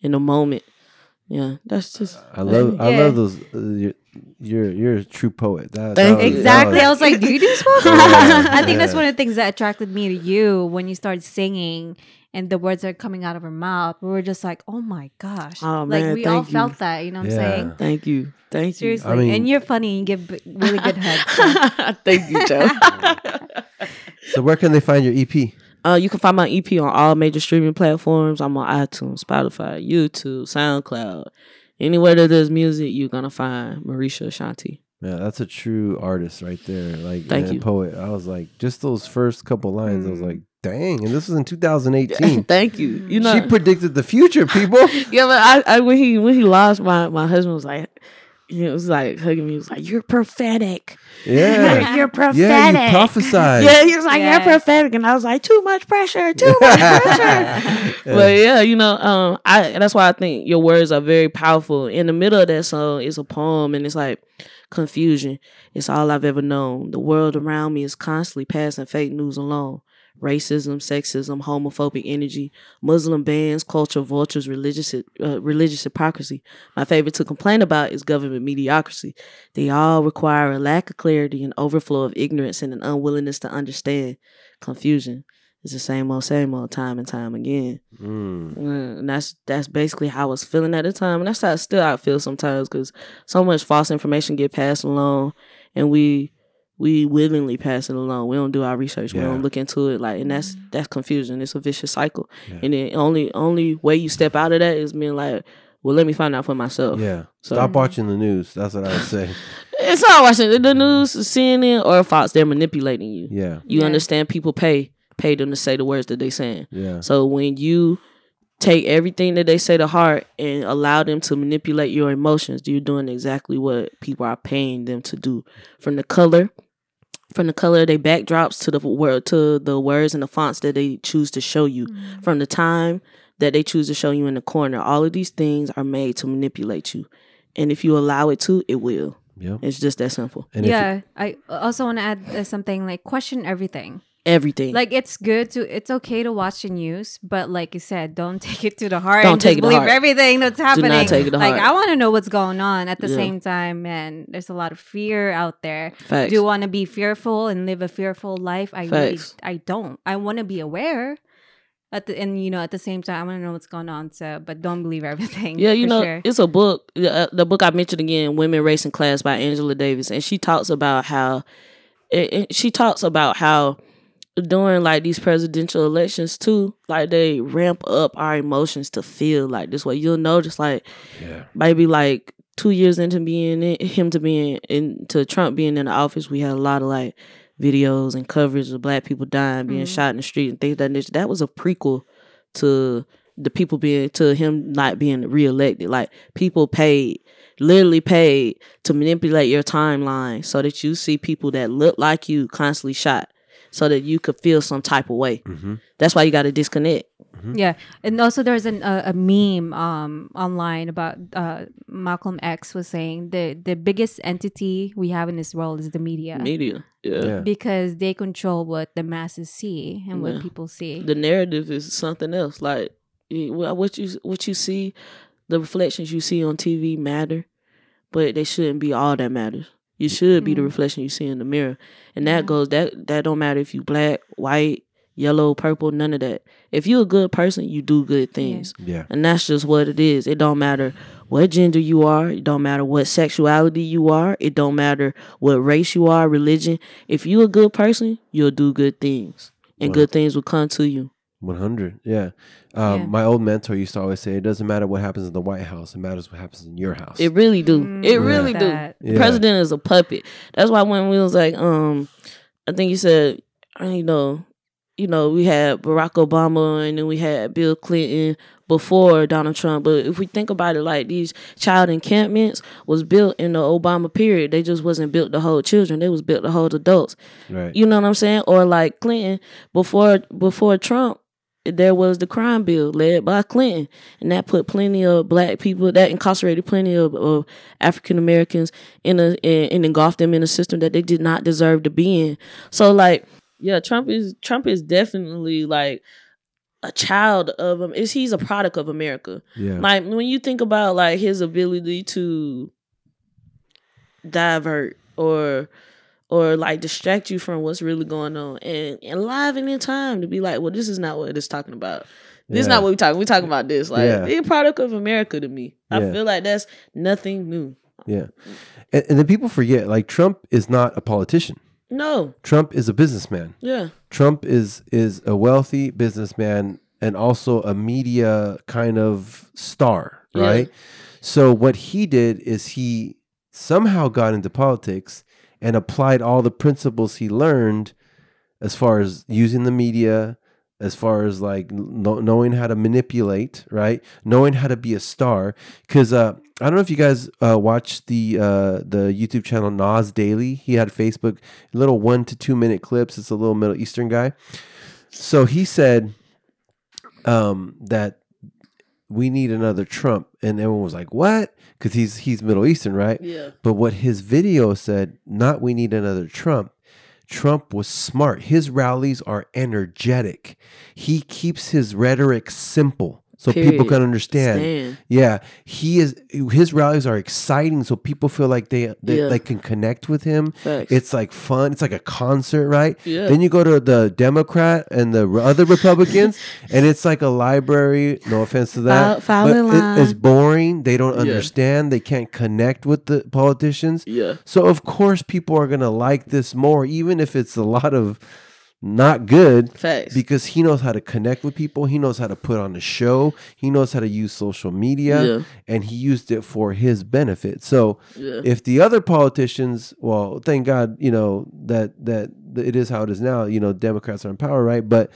in the moment. Yeah, that's just I love I Yeah. love those. Uh, you're, you're you're a true poet. That, that was- exactly. that I was- was like, do you do spoken? Yeah, I think that's one of the things that attracted me to you when you started singing and the words are coming out of her mouth. We were just like, oh my gosh. Oh, like man, we all you. felt that, you know what Yeah. I'm saying? thank you. Thank you. Seriously. I mean- and you're funny and you give really good hugs. so. Thank you, Joe. so where can they find your EP? Uh, you can find my EP on all major streaming platforms. I'm on iTunes, Spotify, YouTube, SoundCloud. Anywhere that there's music, you're gonna find Marisha Ashanti. Yeah, that's a true artist right there. Like Thank you. poet. I was like, just those first couple lines. I was Mm. like, dang. And this was in 2018. Thank you. You know, she predicted the future, people. yeah, but I, I when he when he lost, my my husband was like, he was like hugging me. He was like, "You're prophetic. Yeah, You're prophetic." yeah. You prophesied. Yeah, he was like, Yeah. "You're prophetic," and I was like, "Too much pressure, too much pressure." But yeah, you know, um, I that's why I think your words are very powerful. In the middle of that song is a poem, and it's like confusion. It's all I've ever known. The world around me is constantly passing fake news along. Racism, sexism, homophobic energy, Muslim bans, culture vultures, religious uh, religious hypocrisy. My favorite to complain about is government mediocrity. They all require a lack of clarity, an overflow of ignorance, and an unwillingness to understand. Confusion. It's the same old, same old, time and time again. Mm. Mm, and that's that's basically how I was feeling at the time, and that's how I still I feel sometimes because so much false information get passed along, and we we willingly pass it along. We don't do our research. We don't look into it. Like, and that's that's confusion. It's a vicious cycle, Yeah. and the only only way you step out of that is being like, well, let me find out for myself. Yeah. So- Stop watching the news. That's what I would say. It's not watching the news, CNN, or Fox. They're manipulating you. Yeah. You Yeah. understand? People pay pay them to say the words that they saying. Yeah. So when you take everything that they say to heart and allow them to manipulate your emotions, you're doing exactly what people are paying them to do. From the color, from the color of their backdrops to the word to the words and the fonts that they choose to show you. Mm-hmm. From the time that they choose to show you in the corner, all of these things are made to manipulate you. And if you allow it to, it will. Yeah. It's just that simple. And if you- yeah. I also want to add something like question everything. Everything. Like it's good to it's okay to watch the news, but like you said, don't take it to the heart. Don't and take it believe heart. everything that's happening. Do not take it to like heart. I want to know what's going on. At the Yeah. same time, man, there's a lot of fear out there. Facts. Do you want to be fearful and live a fearful life? I really, I don't. I want to be aware. At the and you know at the same time, I want to know what's going on. So, but don't believe everything. Yeah, you know, sure. it's a book. Uh, the book I mentioned again, "Women, Race, and Class" by Angela Davis, and she talks about how it, it- she talks about how during like these presidential elections too, like they ramp up our emotions to feel like this way. You'll notice, like Yeah. maybe like two years into being in, him to being into Trump being in the office, we had a lot of like videos and coverage of black people dying, being Mhm. shot in the street, and things of that. That was a prequel to the people being to him not being reelected. Like people paid, literally paid to manipulate your timeline so that you see people that look like you constantly shot, so that you could feel some type of way. Mm-hmm. That's why you got to disconnect. Yeah, and also there's an, a, a meme um online about uh Malcolm X was saying the the biggest entity we have in this world is the media Media, yeah. Yeah. because they control what the masses see and what people see. the narrative is something else. Like what you what you see, the reflections you see on TV matter, but they shouldn't be all that matters. You should be the Mm. reflection you see in the mirror, and Yeah. that goes that that don't matter if you black, white, yellow, purple, none of that. If you're a good person, you do good things, Yeah. and that's just what it is. It don't matter what gender you are. It don't matter what sexuality you are. It don't matter what race you are, religion. If you a good person, you'll do good things, and Wow. good things will come to you. 100. Yeah. Um, Yeah. My old mentor used to always say, it doesn't matter what happens in the White House, it matters what happens in your house. It really do. Mm, it Yeah. really do. that. The Yeah. president is a puppet. That's why when we was like, um, I think you said, uh, you know, you know, we had Barack Obama and then we had Bill Clinton before Donald Trump. But if we think about it, like these child encampments was built in the Obama period. They just wasn't built to hold children. They was built to hold adults. right. You know what I'm saying? Or like Clinton before before Trump, there was the crime bill led by Clinton, and that put plenty of black people that incarcerated plenty of, of African Americans in a and, and engulfed them in a system that they did not deserve to be in. So like, yeah, Trump is Trump is definitely like a child of um is he's a product of America. yeah. Like when you think about like his ability to divert or or like distract you from what's really going on and and live in time to be like, well, this is not what it's talking about. This is not what we talking. We talking about this. Like Yeah. a product of America to me. I Yeah. feel like that's nothing new. Yeah. And, and then people forget, like, Trump is not a politician. No. Trump is a businessman. Yeah. Trump is is a wealthy businessman and also a media kind of star, Yeah. right? So what he did is he somehow got into politics and applied all the principles he learned as far as using the media, as far as like kno- knowing how to manipulate, right? Knowing how to be a star. Because uh, I don't know if you guys uh, watch the uh, the YouTube channel Nas Daily. He had Facebook little one to two minute clips. It's a little Middle Eastern guy. So he said um, that we need another Trump, and everyone was like, "What?" Because he's he's Middle Eastern, right? Yeah. But what his video said, not we need another Trump. Trump was smart. His rallies are energetic. He keeps his rhetoric simple so people can understand. Stand. Yeah, he is. His rallies are exciting, so people feel like they they, Yeah. they can connect with him. Facts. It's like fun. It's like a concert, right? Yeah. Then you go to the Democrat and the other Republicans, and it's like a library. No offense to that, File- file but it- it's boring. They don't Yeah. understand. They can't connect with the politicians. yeah. So of course, people are gonna like this more, even if it's a lot of not good Facts. because he knows how to connect with people. He knows how to put on a show. He knows how to use social media, Yeah. and he used it for his benefit. So yeah. if the other politicians, well, thank God, you know that that that it is how it is now. You know, Democrats are in power, right? But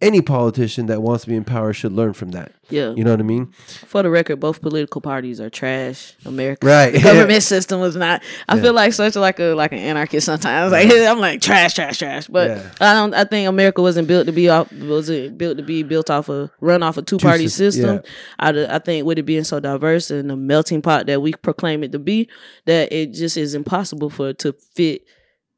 any politician that wants to be in power should learn from that. yeah. You know what I mean? For the record, both political parties are trash. America, Right. The government system was not. I Yeah. feel like such like a like an anarchist sometimes. Like I'm like trash, trash, trash. But Yeah. I don't. I think America wasn't built to be off. Was it built to be built off a run off a two party sys- system? I think with it being so diverse and the melting pot that we proclaim it to be, that it just is impossible for it to fit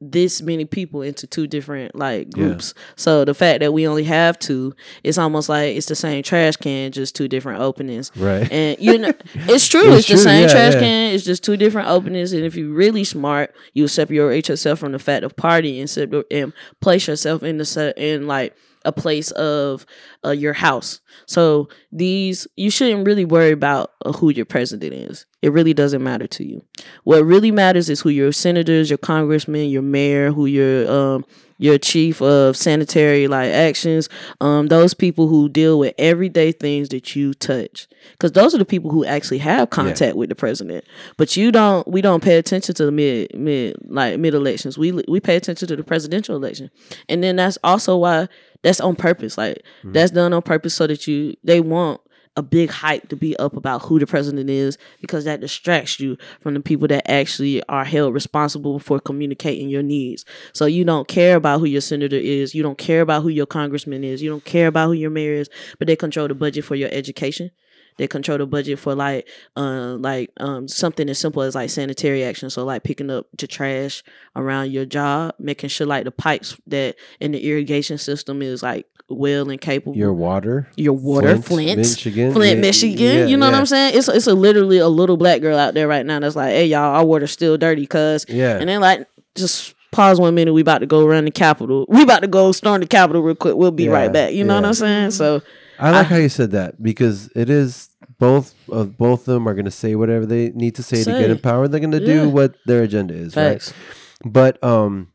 this many people into two different like groups. Yeah. So the fact that we only have two, it's almost like it's the same trash can, just two different openings. Right. And you know, it's true. it's, it's true. the same yeah, trash yeah. can. It's just two different openings. And if you're really smart, you separate yourself from the fact of party and and place yourself in the set in like a place of uh, your house. So these you shouldn't really worry about uh, who your president is. It really doesn't matter to you. What really matters is who your senators, your congressmen, your mayor, who your um your chief of sanitary like actions, um those people who deal with everyday things that you touch. Cuz those are the people who actually have contact yeah. with the president. But you don't we don't pay attention to the mid mid like mid elections. We we pay attention to the presidential election. And then that's also why that's on purpose. Like mm-hmm. that's done on purpose so that you they want a big hype to be up about who the president is because that distracts you from the people that actually are held responsible for communicating your needs. So you don't care about who your senator is, you don't care about who your congressman is, you don't care about who your mayor is, but they control the budget for your education. They control the budget for like uh like um something as simple as like sanitary action. So like picking up the trash around your job, making sure like the pipes that in the irrigation system is like well and capable. Your water, your water, Flint, Flint Michigan, Flint, yeah, Michigan. Yeah, you know yeah. what I'm saying? It's it's a literally a little black girl out there right now that's like, hey y'all, our water's still dirty, cuz. Yeah. And then like just pause one minute. We about to go around the Capitol. We about to go storm the Capitol real quick. We'll be right back. You know what I'm saying? So I like I, how you said that because it is both of both of them are going to say whatever they need to say, say. to get empowered. They're going to yeah. do what their agenda is, Facts. right? But um,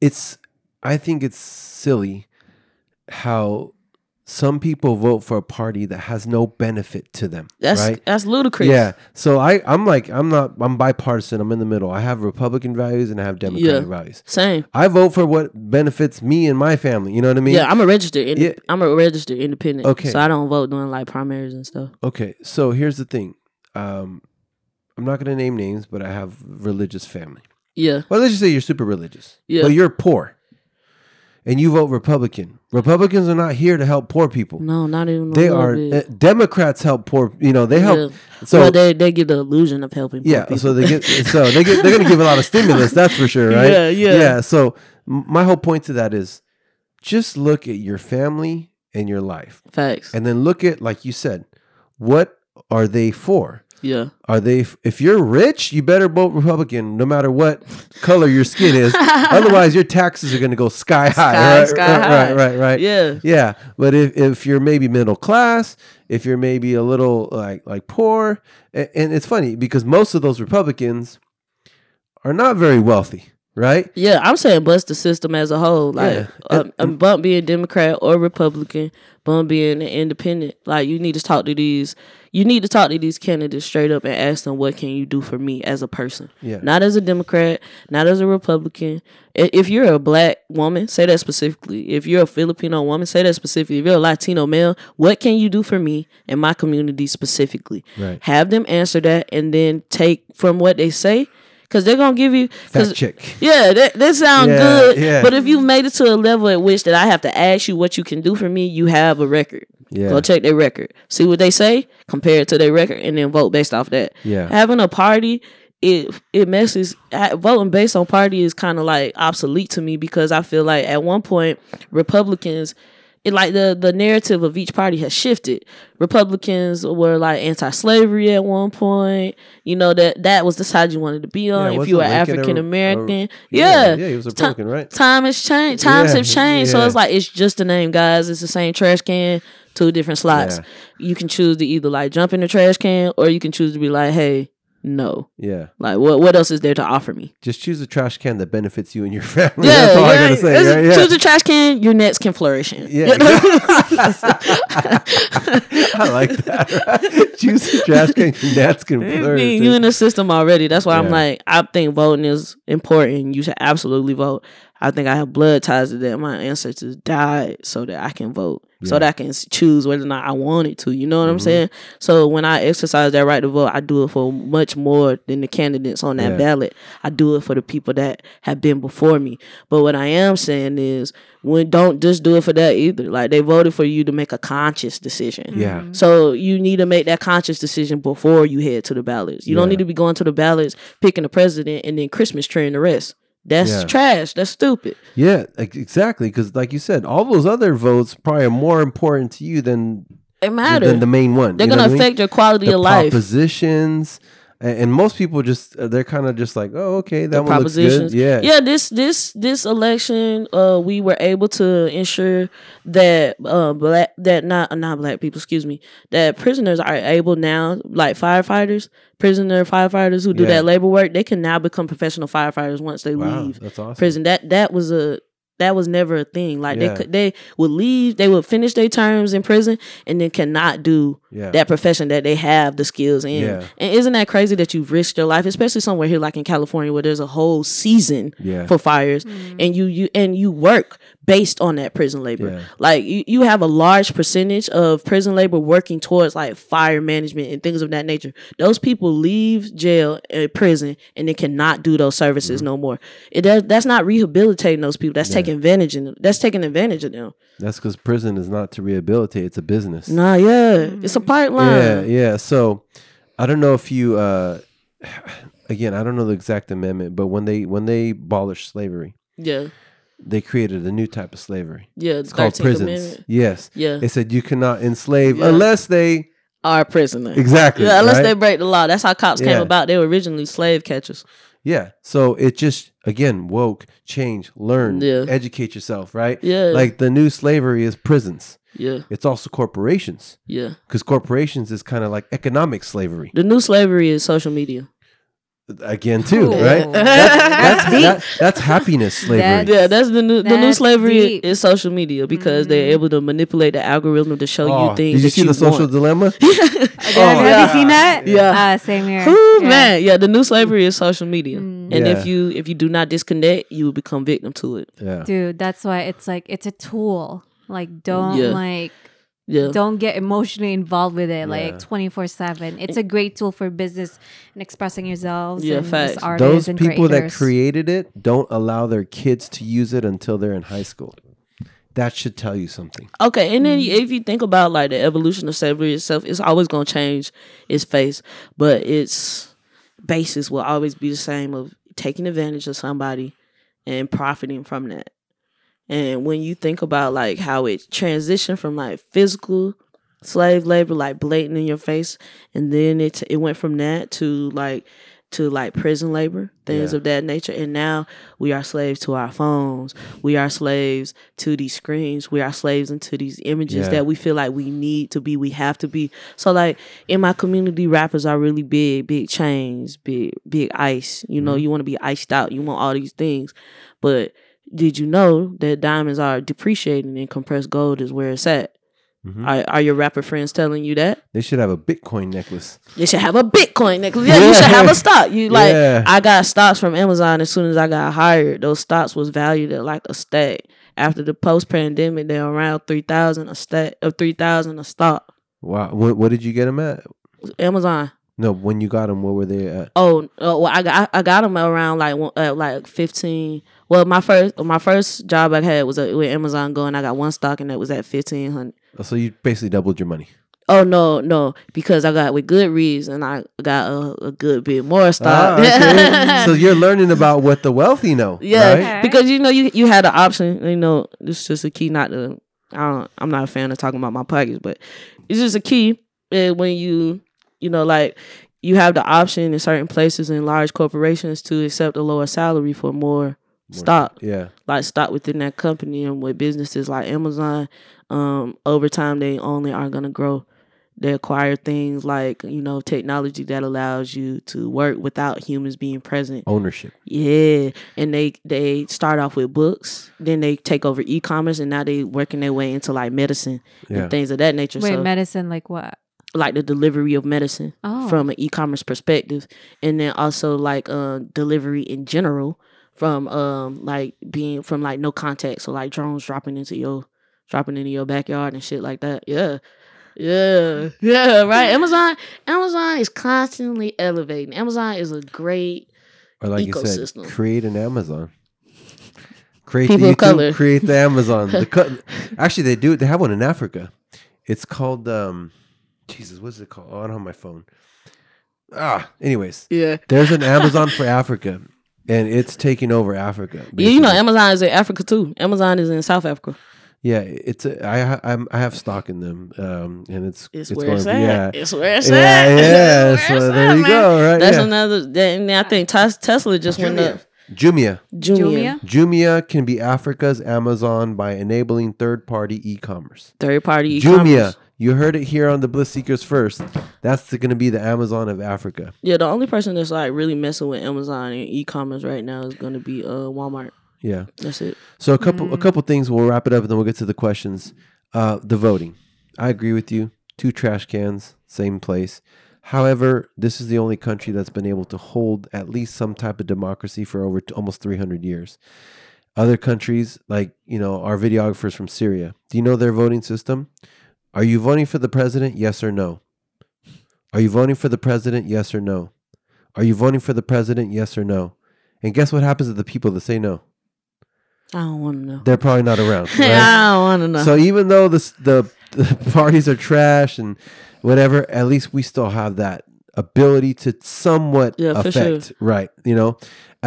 it's I think it's silly how some people vote for a party that has no benefit to them. That's right? that's ludicrous. Yeah. So I I'm like I'm not I'm bipartisan. I'm in the middle. I have Republican values and I have Democratic yeah, values. Same. I vote for what benefits me and my family. You know what I mean? Yeah. I'm a registered. Ind- yeah. I'm a registered independent. Okay. So I don't vote during like primaries and stuff. Okay. So here's the thing. Um, I'm not going to name names, but I have religious family. Yeah. Well, let's just say you're super religious. Yeah. But you're poor and you vote Republican. Republicans are not here to help poor people. No, not even. They are uh, Democrats help poor. You know, they help. Yeah. So well, they they give the illusion of helping. yeah, people. Yeah, so they get so they get they're going to give a lot of stimulus. That's for sure, right? Yeah, yeah, yeah. So my whole point to that is, just look at your family and your life. Facts. And then look at like you said, what are they for? Yeah. Are they? If you're rich, you better vote Republican, no matter what color your skin is. Otherwise, your taxes are going to go sky high. Sky, right? Sky right, high. right, right, right. Yeah. Yeah. But if, if you're maybe middle class, if you're maybe a little like like poor, and, and it's funny because most of those Republicans are not very wealthy right? Yeah, I'm saying bust the system as a whole. Like, yeah. um, um, bump being Democrat or Republican, bump being an independent. Like, you need to talk to these you need to talk to these candidates straight up and ask them what can you do for me as a person yeah. not as a democrat not as a republican if you're a black woman say that specifically if you're a filipino woman say that specifically if you're a latino male what can you do for me and my community specifically right. have them answer that and then take from what they say because they're gonna give you fact check. Yeah, that that sounds yeah, good. Yeah. But if you made it to a level at which that I have to ask you what you can do for me, you have a record. Yeah. Go check their record. See what they say, compare it to their record, and then vote based off that. Yeah. Having a party, it it messes voting based on party is kind of like obsolete to me because I feel like at one point Republicans it like the the narrative of each party has shifted. Republicans were like anti-slavery at one point. You know that that was the side you wanted to be on. Yeah, if you were African American, yeah, yeah, he was a Republican, right? Time has changed. Times yeah, have changed. So it's like it's just a name, guys. It's the same trash can, two different slots. You can choose to either like jump in the trash can, or you can choose to be like, hey, no. Yeah. Like what what else is there to offer me? Just choose a trash can that benefits you and your family. Yeah, That's all yeah, I gotta say. Right? Yeah. Choose a trash can your nets can flourish in. Yeah. I like that. Right? Choose a trash can your nets can flourish. You in the system already. That's why yeah. I'm like, I think voting is important. You should absolutely vote. I think I have blood ties to that. My ancestors died so that I can vote, yeah. so that I can choose whether or not I wanted to. You know what mm-hmm. I'm saying? So when I exercise that right to vote, I do it for much more than the candidates on that yeah. ballot. I do it for the people that have been before me. But what I am saying is, when don't just do it for that either. Like they voted for you to make a conscious decision. Yeah. Mm-hmm. So you need to make that conscious decision before you head to the ballots. You yeah. don't need to be going to the ballots picking the president and then Christmas treeing the rest. That's Yeah. trash. That's stupid. Yeah, exactly. Because, like you said, all those other votes probably are more important to you than It matters. than the main one. They're You know gonna what I mean? affect your quality the of life. propositions, and, and most people just uh, they're kind of just like, oh, okay, that the one looks good. Yeah, yeah. This this this election, uh, we were able to ensure that uh black that not not black people, excuse me, that prisoners are able now, like firefighters, prisoner firefighters who do Yeah. that labor work, they can now become professional firefighters once they Wow, leave that's awesome. prison. That that was a that was never a thing. Like Yeah. they could they would leave, they would finish their terms in prison, and then cannot do Yeah, that profession that they have the skills in. Yeah. And isn't that crazy that you've risked your life, especially somewhere here like in California where there's a whole season yeah, for fires and you you and you work based on that prison labor. Yeah. Like you, you have a large percentage of prison labor working towards like fire management and things of that nature. Those people leave jail and prison and they cannot do those services Mm-hmm. no more. It does, that's not rehabilitating those people. That's taking advantage of them. That's taking advantage of them. that's because prison is not to rehabilitate; it's a business. Nah, yeah. It's a pipeline. Yeah, yeah. So I don't know if you uh again, I don't know the exact amendment, but when they when they abolished slavery, Yeah. they created a new type of slavery. Yeah. It's called prisons. Amendment. Yes. Yeah. They said you cannot enslave Yeah. unless they Are a prisoner. exactly Yeah, unless right? they break the law. That's how cops Yeah. came about. They were originally slave catchers. Yeah. So it just again woke, change, learn, Yeah. educate yourself, right? Yeah. Like the new slavery is prisons. Yeah. It's also corporations Yeah. because corporations is kind of like economic slavery The new slavery is social media. Again too, Ooh. right? That's That's deep. that, that's happiness slavery. That's- Yeah, that's the new the new slavery deep. is social media because they're able to manipulate the algorithm to show Oh, you things. did you that see the social want. dilemma? Have yeah. you seen that? Yeah. Uh, same here. Whew, Yeah. man, yeah, the new slavery is social media, and Yeah. if you if you do not disconnect, you will become victim to it. Yeah. Dude, that's why it's like it's a tool. Like don't Yeah. like Yeah, don't get emotionally involved with it Yeah. like 24/7. It's a great tool for business and expressing yourselves Yeah, and facts. artists Those and people that created it don't allow their kids to use it until they're in high school. That should tell you something. Okay, and then Mm-hmm. if you think about like the evolution of slavery itself, it's always gonna change its face, but its basis will always be the same of taking advantage of somebody and profiting from that. And when you think about like how it transitioned from like physical slave labor, like blatant in your face, and then it it went from that to like to like prison labor, things Yeah. of that nature. And now we are slaves to our phones. We are slaves to these screens. We are slaves into these images Yeah. that we feel like we need to be, we have to be. So like in my community, rappers are really big, big chains, big, big ice. You know, mm-hmm. you want to be iced out. You want all these things. But did you know that diamonds are depreciating and compressed gold is where it's at? Mhm. Are, are your rapper friends telling you that? They should have a Bitcoin necklace. They should have a Bitcoin necklace. Yeah, you should have a stock. You like Yeah. I got stocks from Amazon as soon as I got hired. Those stocks was valued at like a stack. After the post pandemic, they're around three thousand a stack of three thousand a stock. Wow. What, what did you get them at? Amazon. No, when you got them, where were they at? Oh, uh, well, I got I got them around like uh, like fifteen. Well, my first my first job I had was uh, with Amazon going. I got one stock and that was at fifteen hundred. Oh, So you basically doubled your money. Oh no, no, because I got with Goodreads and I got a, a good bit more stock. Ah, okay. so you're learning about what the wealthy know. Yeah, right? Okay. because you know you you had the option. You know, it's just a key not to. I don't. I'm not a fan of talking about my pockets, but it's just a key uh, when you you know like you have the option in certain places in large corporations to accept a lower salary for more stock, Yeah. like stock within that company, and with businesses like Amazon, um, over time they only are gonna grow. They acquire things like you know technology that allows you to work without humans being present. Ownership. Yeah, and they they start off with books, then they take over e-commerce, and now they working their way into like medicine Yeah. and things of that nature. Wait, so medicine like what? Like the delivery of medicine Oh. from an e-commerce perspective, and then also like uh delivery in general from um like being from like no contact, so like drones dropping into your dropping into your backyard and shit like that. Yeah. Yeah, yeah, right. Amazon, Amazon is constantly elevating. Amazon is a great Or like you Ecosystem. said, create an Amazon. Create People the of YouTube, color. create the Amazon. The co- Actually, they do. They have one in Africa. It's called um, Jesus. What's it called? Oh, I don't have my phone. Ah, anyways, yeah. there's an Amazon for Africa, and it's taking over Africa. Yeah, you know. Amazon is in Africa too. Amazon is in South Africa. yeah, it's a, I ha- I'm, I have stock in them, um, and it's It's, it's where going it's at. yeah. It's where it's Yeah, at. yeah. It's So it's there at, you man. go, right? That's yeah. another. that- And I think Tesla just went up. Jumia. Jumia, Jumia? Jumia can be Africa's Amazon by enabling third-party e-commerce. third party e-commerce. You heard it here on the Bliss Seekers first. That's going to be the Amazon of Africa. Yeah, the only person that's like really messing with Amazon and e-commerce right now is going to be uh Walmart. Yeah. That's it. So a couple a couple things. We'll wrap it up and then we'll get to the questions. Uh, the voting. I agree with you. Two trash cans, same place. However, this is the only country that's been able to hold at least some type of democracy for over t- almost 300 years. Other countries, like you know, our videographers from Syria, do you know their voting system? Are you voting for the president? Yes or no? Are you voting for the president? Yes or no? Are you voting for the president? Yes or no? And guess what happens to the people that say no? I don't want to know. They're probably not around. right? I don't want to know. So even though this, the the parties are trash and whatever, at least we still have that ability to somewhat Yeah, affect, right? You know,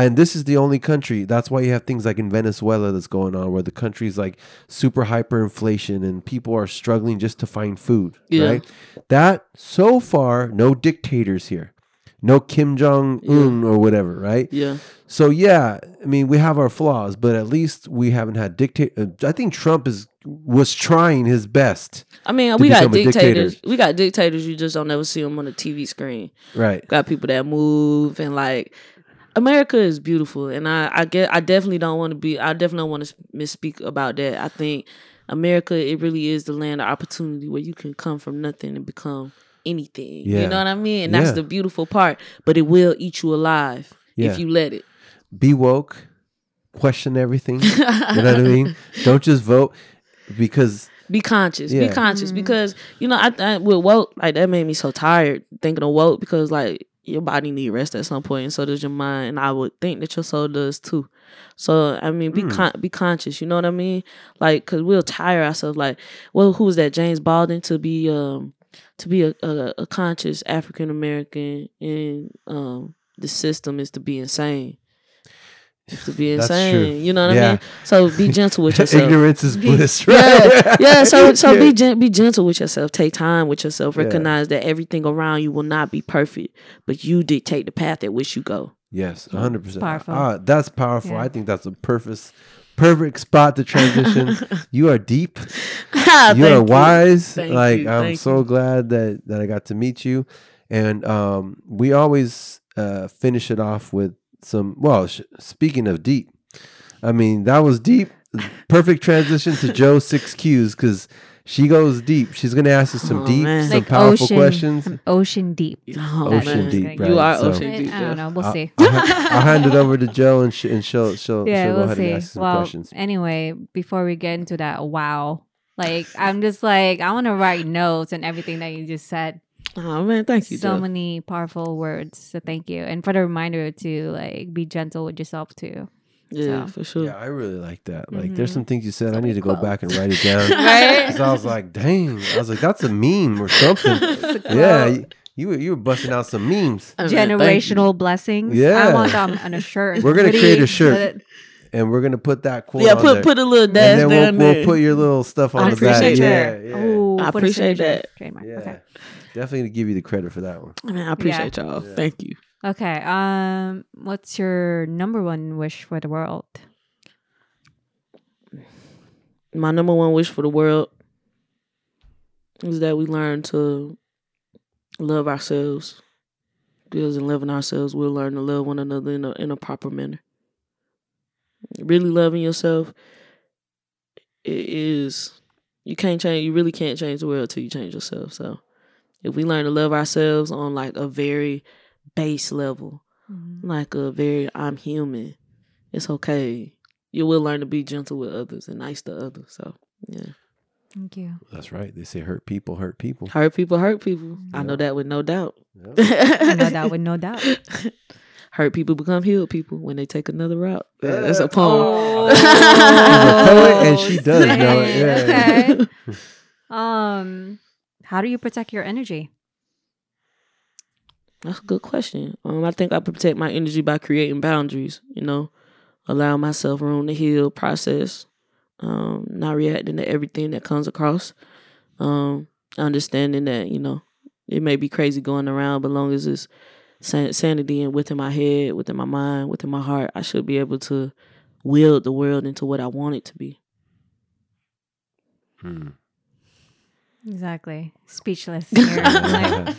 and this is the only country. That's why you have things like in Venezuela that's going on, where the country's like super hyperinflation and people are struggling just to find food. Yeah. Right? That so far, no dictators here, no Kim Jong Un or whatever. Right? yeah, So yeah, I mean we have our flaws, but at least we haven't had dictate. uh, I think Trump is was trying his best. I mean, we got a dictator. dictators. We got dictators. You just don't ever see them on the TV screen. Right. Got people that move and like. America is beautiful, and I, I get. I definitely don't want to be. I definitely don't want to misspeak about that. I think America, it really is the land of opportunity where you can come from nothing and become anything. Yeah. You know what I mean? And that's Yeah. the beautiful part. But it will eat you alive Yeah. if you let it. Be woke. Question everything. you know what I mean? Don't just vote because Be conscious. Yeah. Be conscious mm-hmm. because you know I, I with woke like that made me so tired thinking of woke because like your body need rest at some point and so does your mind and I would think that your soul does too. So I mean be con- be conscious. You know what I mean? Like because we'll tire ourselves. Like well who was that James Baldwin to be um to be a, a, a conscious African American in um the system is to be insane. Is to be That's insane. true. You know what I mean? So be gentle with yourself. ignorance is bliss. Yeah, Right? yeah. So so Yeah. be gen- be gentle with yourself. Take time with yourself. Yeah. Recognize that everything around you will not be perfect, but you dictate the path at which you go. Yes, hundred percent. Powerful. Ah, that's powerful. Yeah. I think that's a perfect, perfect spot to transition. you are deep. You are wise. Thank like you, I'm thank so you. glad that that I got to meet you, and um, we always uh, finish it off with some. Well, sh- speaking of deep, I mean that was deep. Perfect transition to Joe six Qs because she goes deep. She's gonna ask us some Oh, deep, man. some like powerful ocean, questions. ocean deep. Oh, Ocean man. deep, You are so- ocean I, deep. I don't know. We'll I'll- see. I'll, I'll hand it over to Joe and, sh- and she'll she'll, yeah, she'll go we'll ahead and see. ask some Well, questions. anyway, before we get into that, wow. Like I'm just like I want to write notes and everything that you just said. Oh man, thank you. so Joe. many powerful words. So thank you, and for the reminder to like be gentle with yourself too. Yeah, So. for sure. Yeah, I really like that. Like, there's Mhm. some things you said. I need to go back and write it down. Right? So I was like, dang. I was like, that's a meme or something. yeah, you, you were you were busting out some memes, I mean, thank you. Generational blessings. Yeah. I want them on a shirt. We're gonna create a shirt. and we're gonna put that quote. Yeah, on put there. put a little and dash then down we'll, there. we'll put your little stuff on I the back. appreciate Yeah, yeah, Ooh, I put a appreciate signature. that. Trademark. yeah. Okay. Definitely gonna give you the credit for that one. Man, I appreciate y'all. Yeah. Thank you. Okay. Um, what's your number one wish for the world? My number one wish for the world is that we learn to love ourselves. Because in loving ourselves, we'll learn to love one another in a in a proper manner. Really loving yourself i- is you can't change. You really can't change the world till you change yourself. So, if we learn to love ourselves on like a very base level, like a very I'm human, it's okay. You will learn to be gentle with others and nice to others. So, yeah. Thank you. That's right. They say hurt people hurt people. Hurt people hurt people. I know that with no doubt. Yeah. I know that with no doubt. hurt people become healed people when they take another route. Yeah, Yeah. that's a poem. She's a poet and she does know it. Yeah. Okay. Um, how do you protect your energy? That's a good question. Um, I think I protect my energy by creating boundaries. You know, allow myself room to heal, process, um, not reacting to everything that comes across. Um, understanding that you know it may be crazy going around, but long as it's san- sanity and within my head, within my mind, within my heart, I should be able to wield the world into what I want it to be. Hmm. Exactly. Speechless. Like,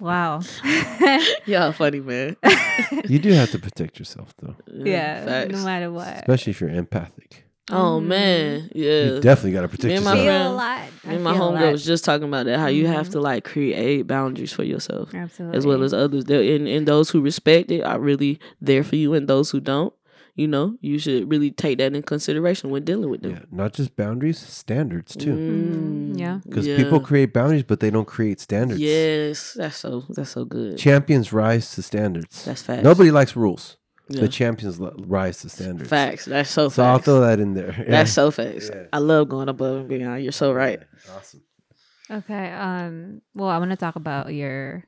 wow. Y'all funny man. You do have to protect yourself though, yeah. facts. No matter what. especially if you're empathic. Oh Mhm. man, yeah. You definitely got to protect Me and my yourself. feel a lot. Me and my homegirl was just talking about that. How you have Mhm. to like create boundaries for yourself. Absolutely. as well as others. And, and those who respect it are really there for you, and those who don't, you know, you should really take that in consideration when dealing with them. Yeah, not just boundaries, standards too. Mhm, yeah. Because yeah. people create boundaries, but they don't create standards. Yes, that's so that's so good. Champions rise to standards. That's facts. Nobody likes rules. Yeah. The champions li- rise to standards. facts. That's so So I'll throw that in there. Yeah. That's so facts. Yeah. I love going above and beyond. You're so right. Awesome. Okay. Um. Well, I want to talk about your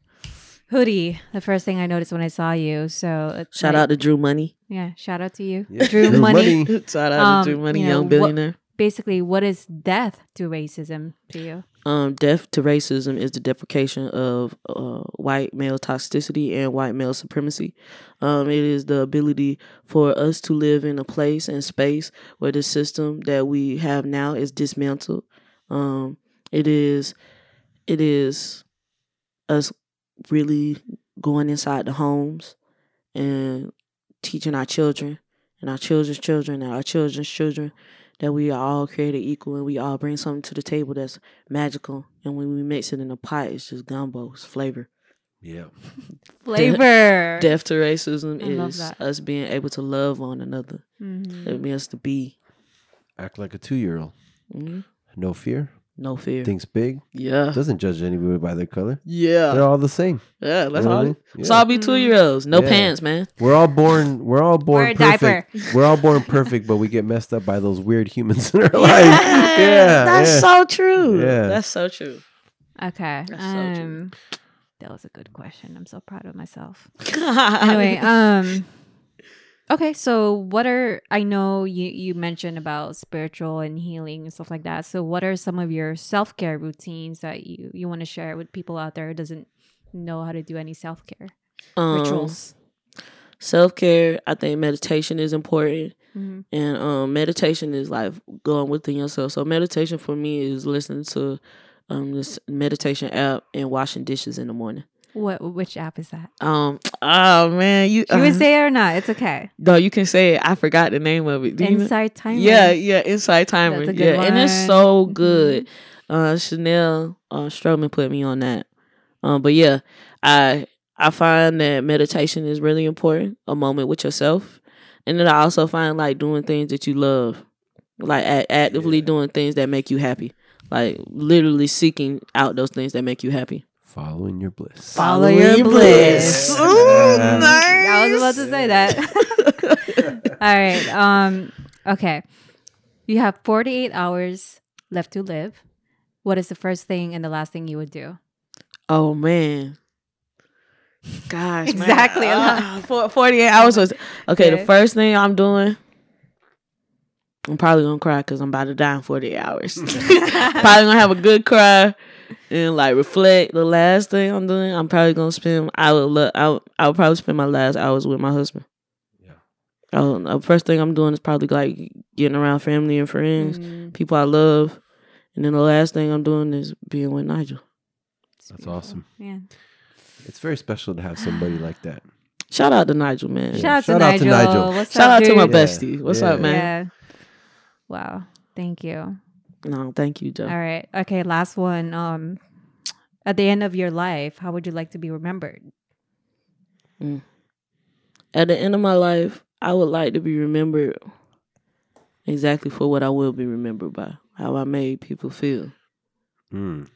hoodie. The first thing I noticed when I saw you. So it's Shout like- out to Drew Money. Yeah. Shout out to you, Yeah. Drew, Drew Money. Money. Shout out Um, to Drew Money, you know, young what- billionaire. Basically, what is death to racism to you? Um, death to racism is the deprecation of uh, white male toxicity and white male supremacy. Um, it is the ability for us to live in a place and space where the system that we have now is dismantled. Um, it is, it is us really going inside the homes and teaching our children and our children's children and our children's children that we are all created equal and we all bring something to the table that's magical. And when we mix it in a pot, it's just gumbo, it's flavor. Yeah. Flavor. Death to racism I is us being able to love one another. Mhm. It means to be. Act like a two year old. Mhm. No fear. No fear. Thinks big. yeah. Doesn't judge anybody by their color. Yeah. They're all the same. Yeah, You let's know what I all, mean? let's Yeah. all be two year olds. No Yeah. pants, man. We're all born. We're all born Wear a diaper. perfect. We're all born perfect, but we get messed up by those weird humans in our life. Yeah, That's yeah. so true. Yeah. That's so true. Okay. That's so true. Um, that was a good question. I'm so proud of myself. anyway, um okay, so what are I know you you mentioned about spiritual and healing and stuff like that. So what are some of your self-care routines that you you want to share with people out there who doesn't know how to do any self-care Um, rituals? Self care, I think meditation is important. Mhm. And um, meditation is like going within yourself. So meditation for me is listening to um, this meditation app and washing dishes in the morning. What which app is that? Um, oh man, you You would uh, say it or not? It's okay. no, you can say it. I forgot the name of it. Do you Insight Timer. Yeah, yeah, Insight Timer. That's a good yeah, and it's one. so Mhm. good. Uh, Chanel uh, Stroman put me on that. Um, but yeah, I I find that meditation is really important. A moment with yourself, and then I also find like doing things that you love, like a- actively doing things that make you happy, like literally seeking out those things that make you happy. Following your bliss. Follow your bliss. Ooh, I was about to say that. All right. Um. Okay. You have 48 hours left to live. What is the first thing and the last thing you would do? Oh man. Gosh. Exactly. Ah, for- 48 hours was okay. Okay. The first thing I'm doing, I'm probably gonna cry because I'm about to die in 48 hours. probably gonna have a good cry and like reflect. The last thing I'm doing, I'm probably gonna spend. I would look. I would, I would probably spend my last hours with my husband. Yeah. Oh, the first thing I'm doing is probably like getting around family and friends, Mm, people I love, and then the last thing I'm doing is being with Nigel. it's That's beautiful. awesome. Yeah. It's very special to have somebody like that. Shout out to Nigel, man. Yeah. Shout out to Shout out to Nigel. Nigel. What's Shout up, out to my dude? Yeah. bestie. What's Yeah. up, man? Yeah. Wow. Thank you. No, thank you, Joe. All right. Okay. Last one. Um, at the end of your life, how would you like to be remembered? At the end of my life, I would like to be remembered exactly for what I will be remembered by, how I made people feel. Mm.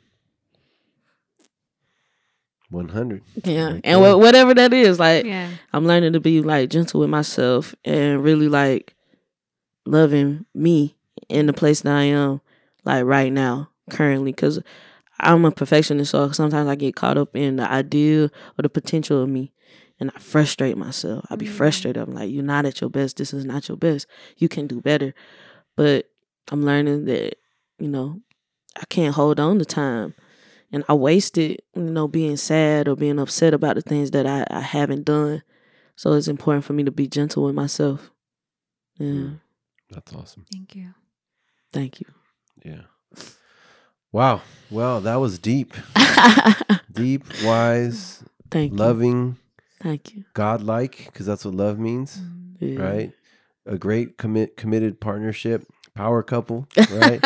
100. Yeah, Right and there. wha- whatever that is, like Yeah. I'm learning to be like gentle with myself and really like loving me in the place that I am, like right now, currently, because I'm a perfectionist, so sometimes I get caught up in the idea or the potential of me, and I frustrate myself. I be Mm. frustrated. I'm like, you're not at your best. This is not your best. You can do better. But I'm learning that you know I can't hold on to time, and I wasted you know being sad or being upset about the things that I, I haven't done. So it's important for me to be gentle with myself. Yeah. Mm. That's awesome. Thank you. Thank you. Yeah. Wow. Well, that was deep, deep, wise, Thank you. loving, Thank you. godlike, because that's what love means, Yeah. right? A great commit committed partnership, power couple, right?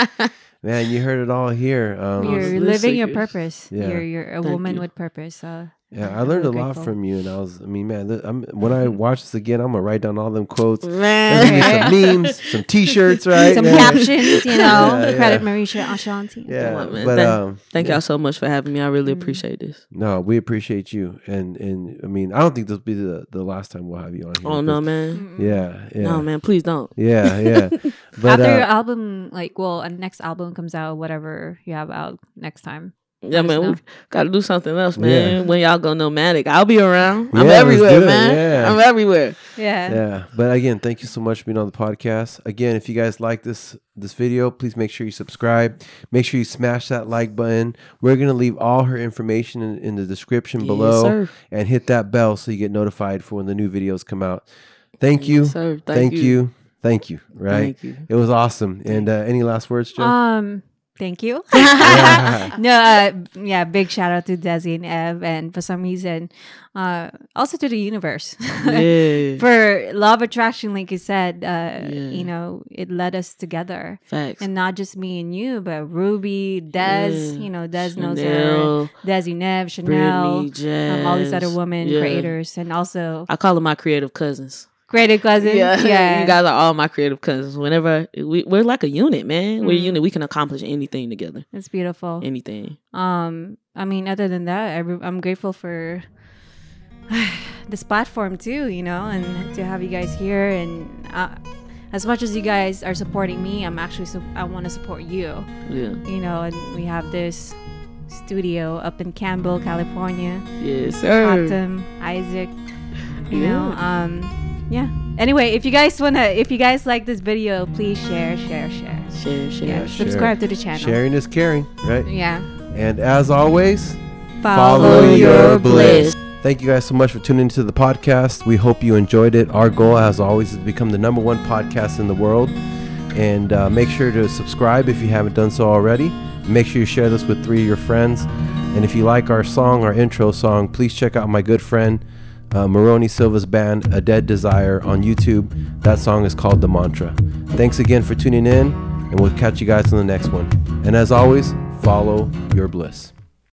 Man, you heard it all here. Um, you're living your purpose. Yeah. You're you're a Thank woman you. with purpose. So yeah, I'm I learned a lot grateful. from you, and I was, I mean, man, th- I'm, when I watch this again, I'm gonna write down all them quotes. There's Man. some memes, some T-shirts, right? Some Yeah. captions, you know. Yeah, Credit. Marisha Ashanti. Yeah, on, but Thank- um, Thank yeah. y'all so much for having me. I really Mm. appreciate this. No, we appreciate you, and and I mean, I don't think this will be the the last time we'll have you on here. Oh no, man. Yeah, yeah, No, man. Please don't. yeah, yeah. But After your uh, album, like, well, a next album comes out, whatever you have out next time. Yeah, Let us man. We know. got to do something else, Yeah. man. When y'all go nomadic, I'll be around. I'm Yeah, everywhere, man. yeah. I'm everywhere. Yeah. yeah, but again, thank you so much for being on the podcast. Again, if you guys like this this video, please make sure you subscribe. Make sure you smash that like button. We're gonna leave all her information in, in the description Yes, below, sir. and hit that bell so you get notified for when the new videos come out. Thank you, Yes, sir. thank, you. thank you. Right, Thank you. it was awesome. And uh, any last words, Joe? Um, thank you. Yeah. no, uh, yeah, big shout out to Desi and Ev, and for some reason, uh, also to the universe. Yeah. for law of attraction, like you said, uh, Yeah. you know, it led us together. Facts. And not just me and you, but Ruby, Des, you know, Des knows her, Desi Nev, Chanel, Brittany, um, all these other women creators, and also I call them my creative cousins. Creative cousins. Yeah, you guys are all my creative cousins. Whenever we, we're like a unit, man. We're a Mhm. unit. We can accomplish anything together. it's beautiful. Anything. Um, I mean, other than that, I re- I'm grateful for this platform too, you know, and to have you guys here. And uh, as much as you guys are supporting me, I'm actually su- I want to support you, Yeah. you know. And we have this studio up in Campbell, California. Yes, sir. Autumn, Isaac, you know. Um, yeah. Anyway, if you guys wanna, if you guys like this video, please share, share, share. Share, share. Yeah, share. subscribe to the channel. Sharing is caring, right? Yeah. And as always, Follow your bliss. Thank you guys so much for tuning into the podcast. We hope you enjoyed it. Our goal, as always, is to become the number one podcast in the world. And uh, make sure to subscribe if you haven't done so already. Make sure you share this with three of your friends. And if you like our song, our intro song, please check out my good friend uh, Maroni Silva's band, A Dead Desire, on YouTube. That song is called The Mantra. Thanks again for tuning in, and we'll catch you guys on the next one. And as always, follow your bliss.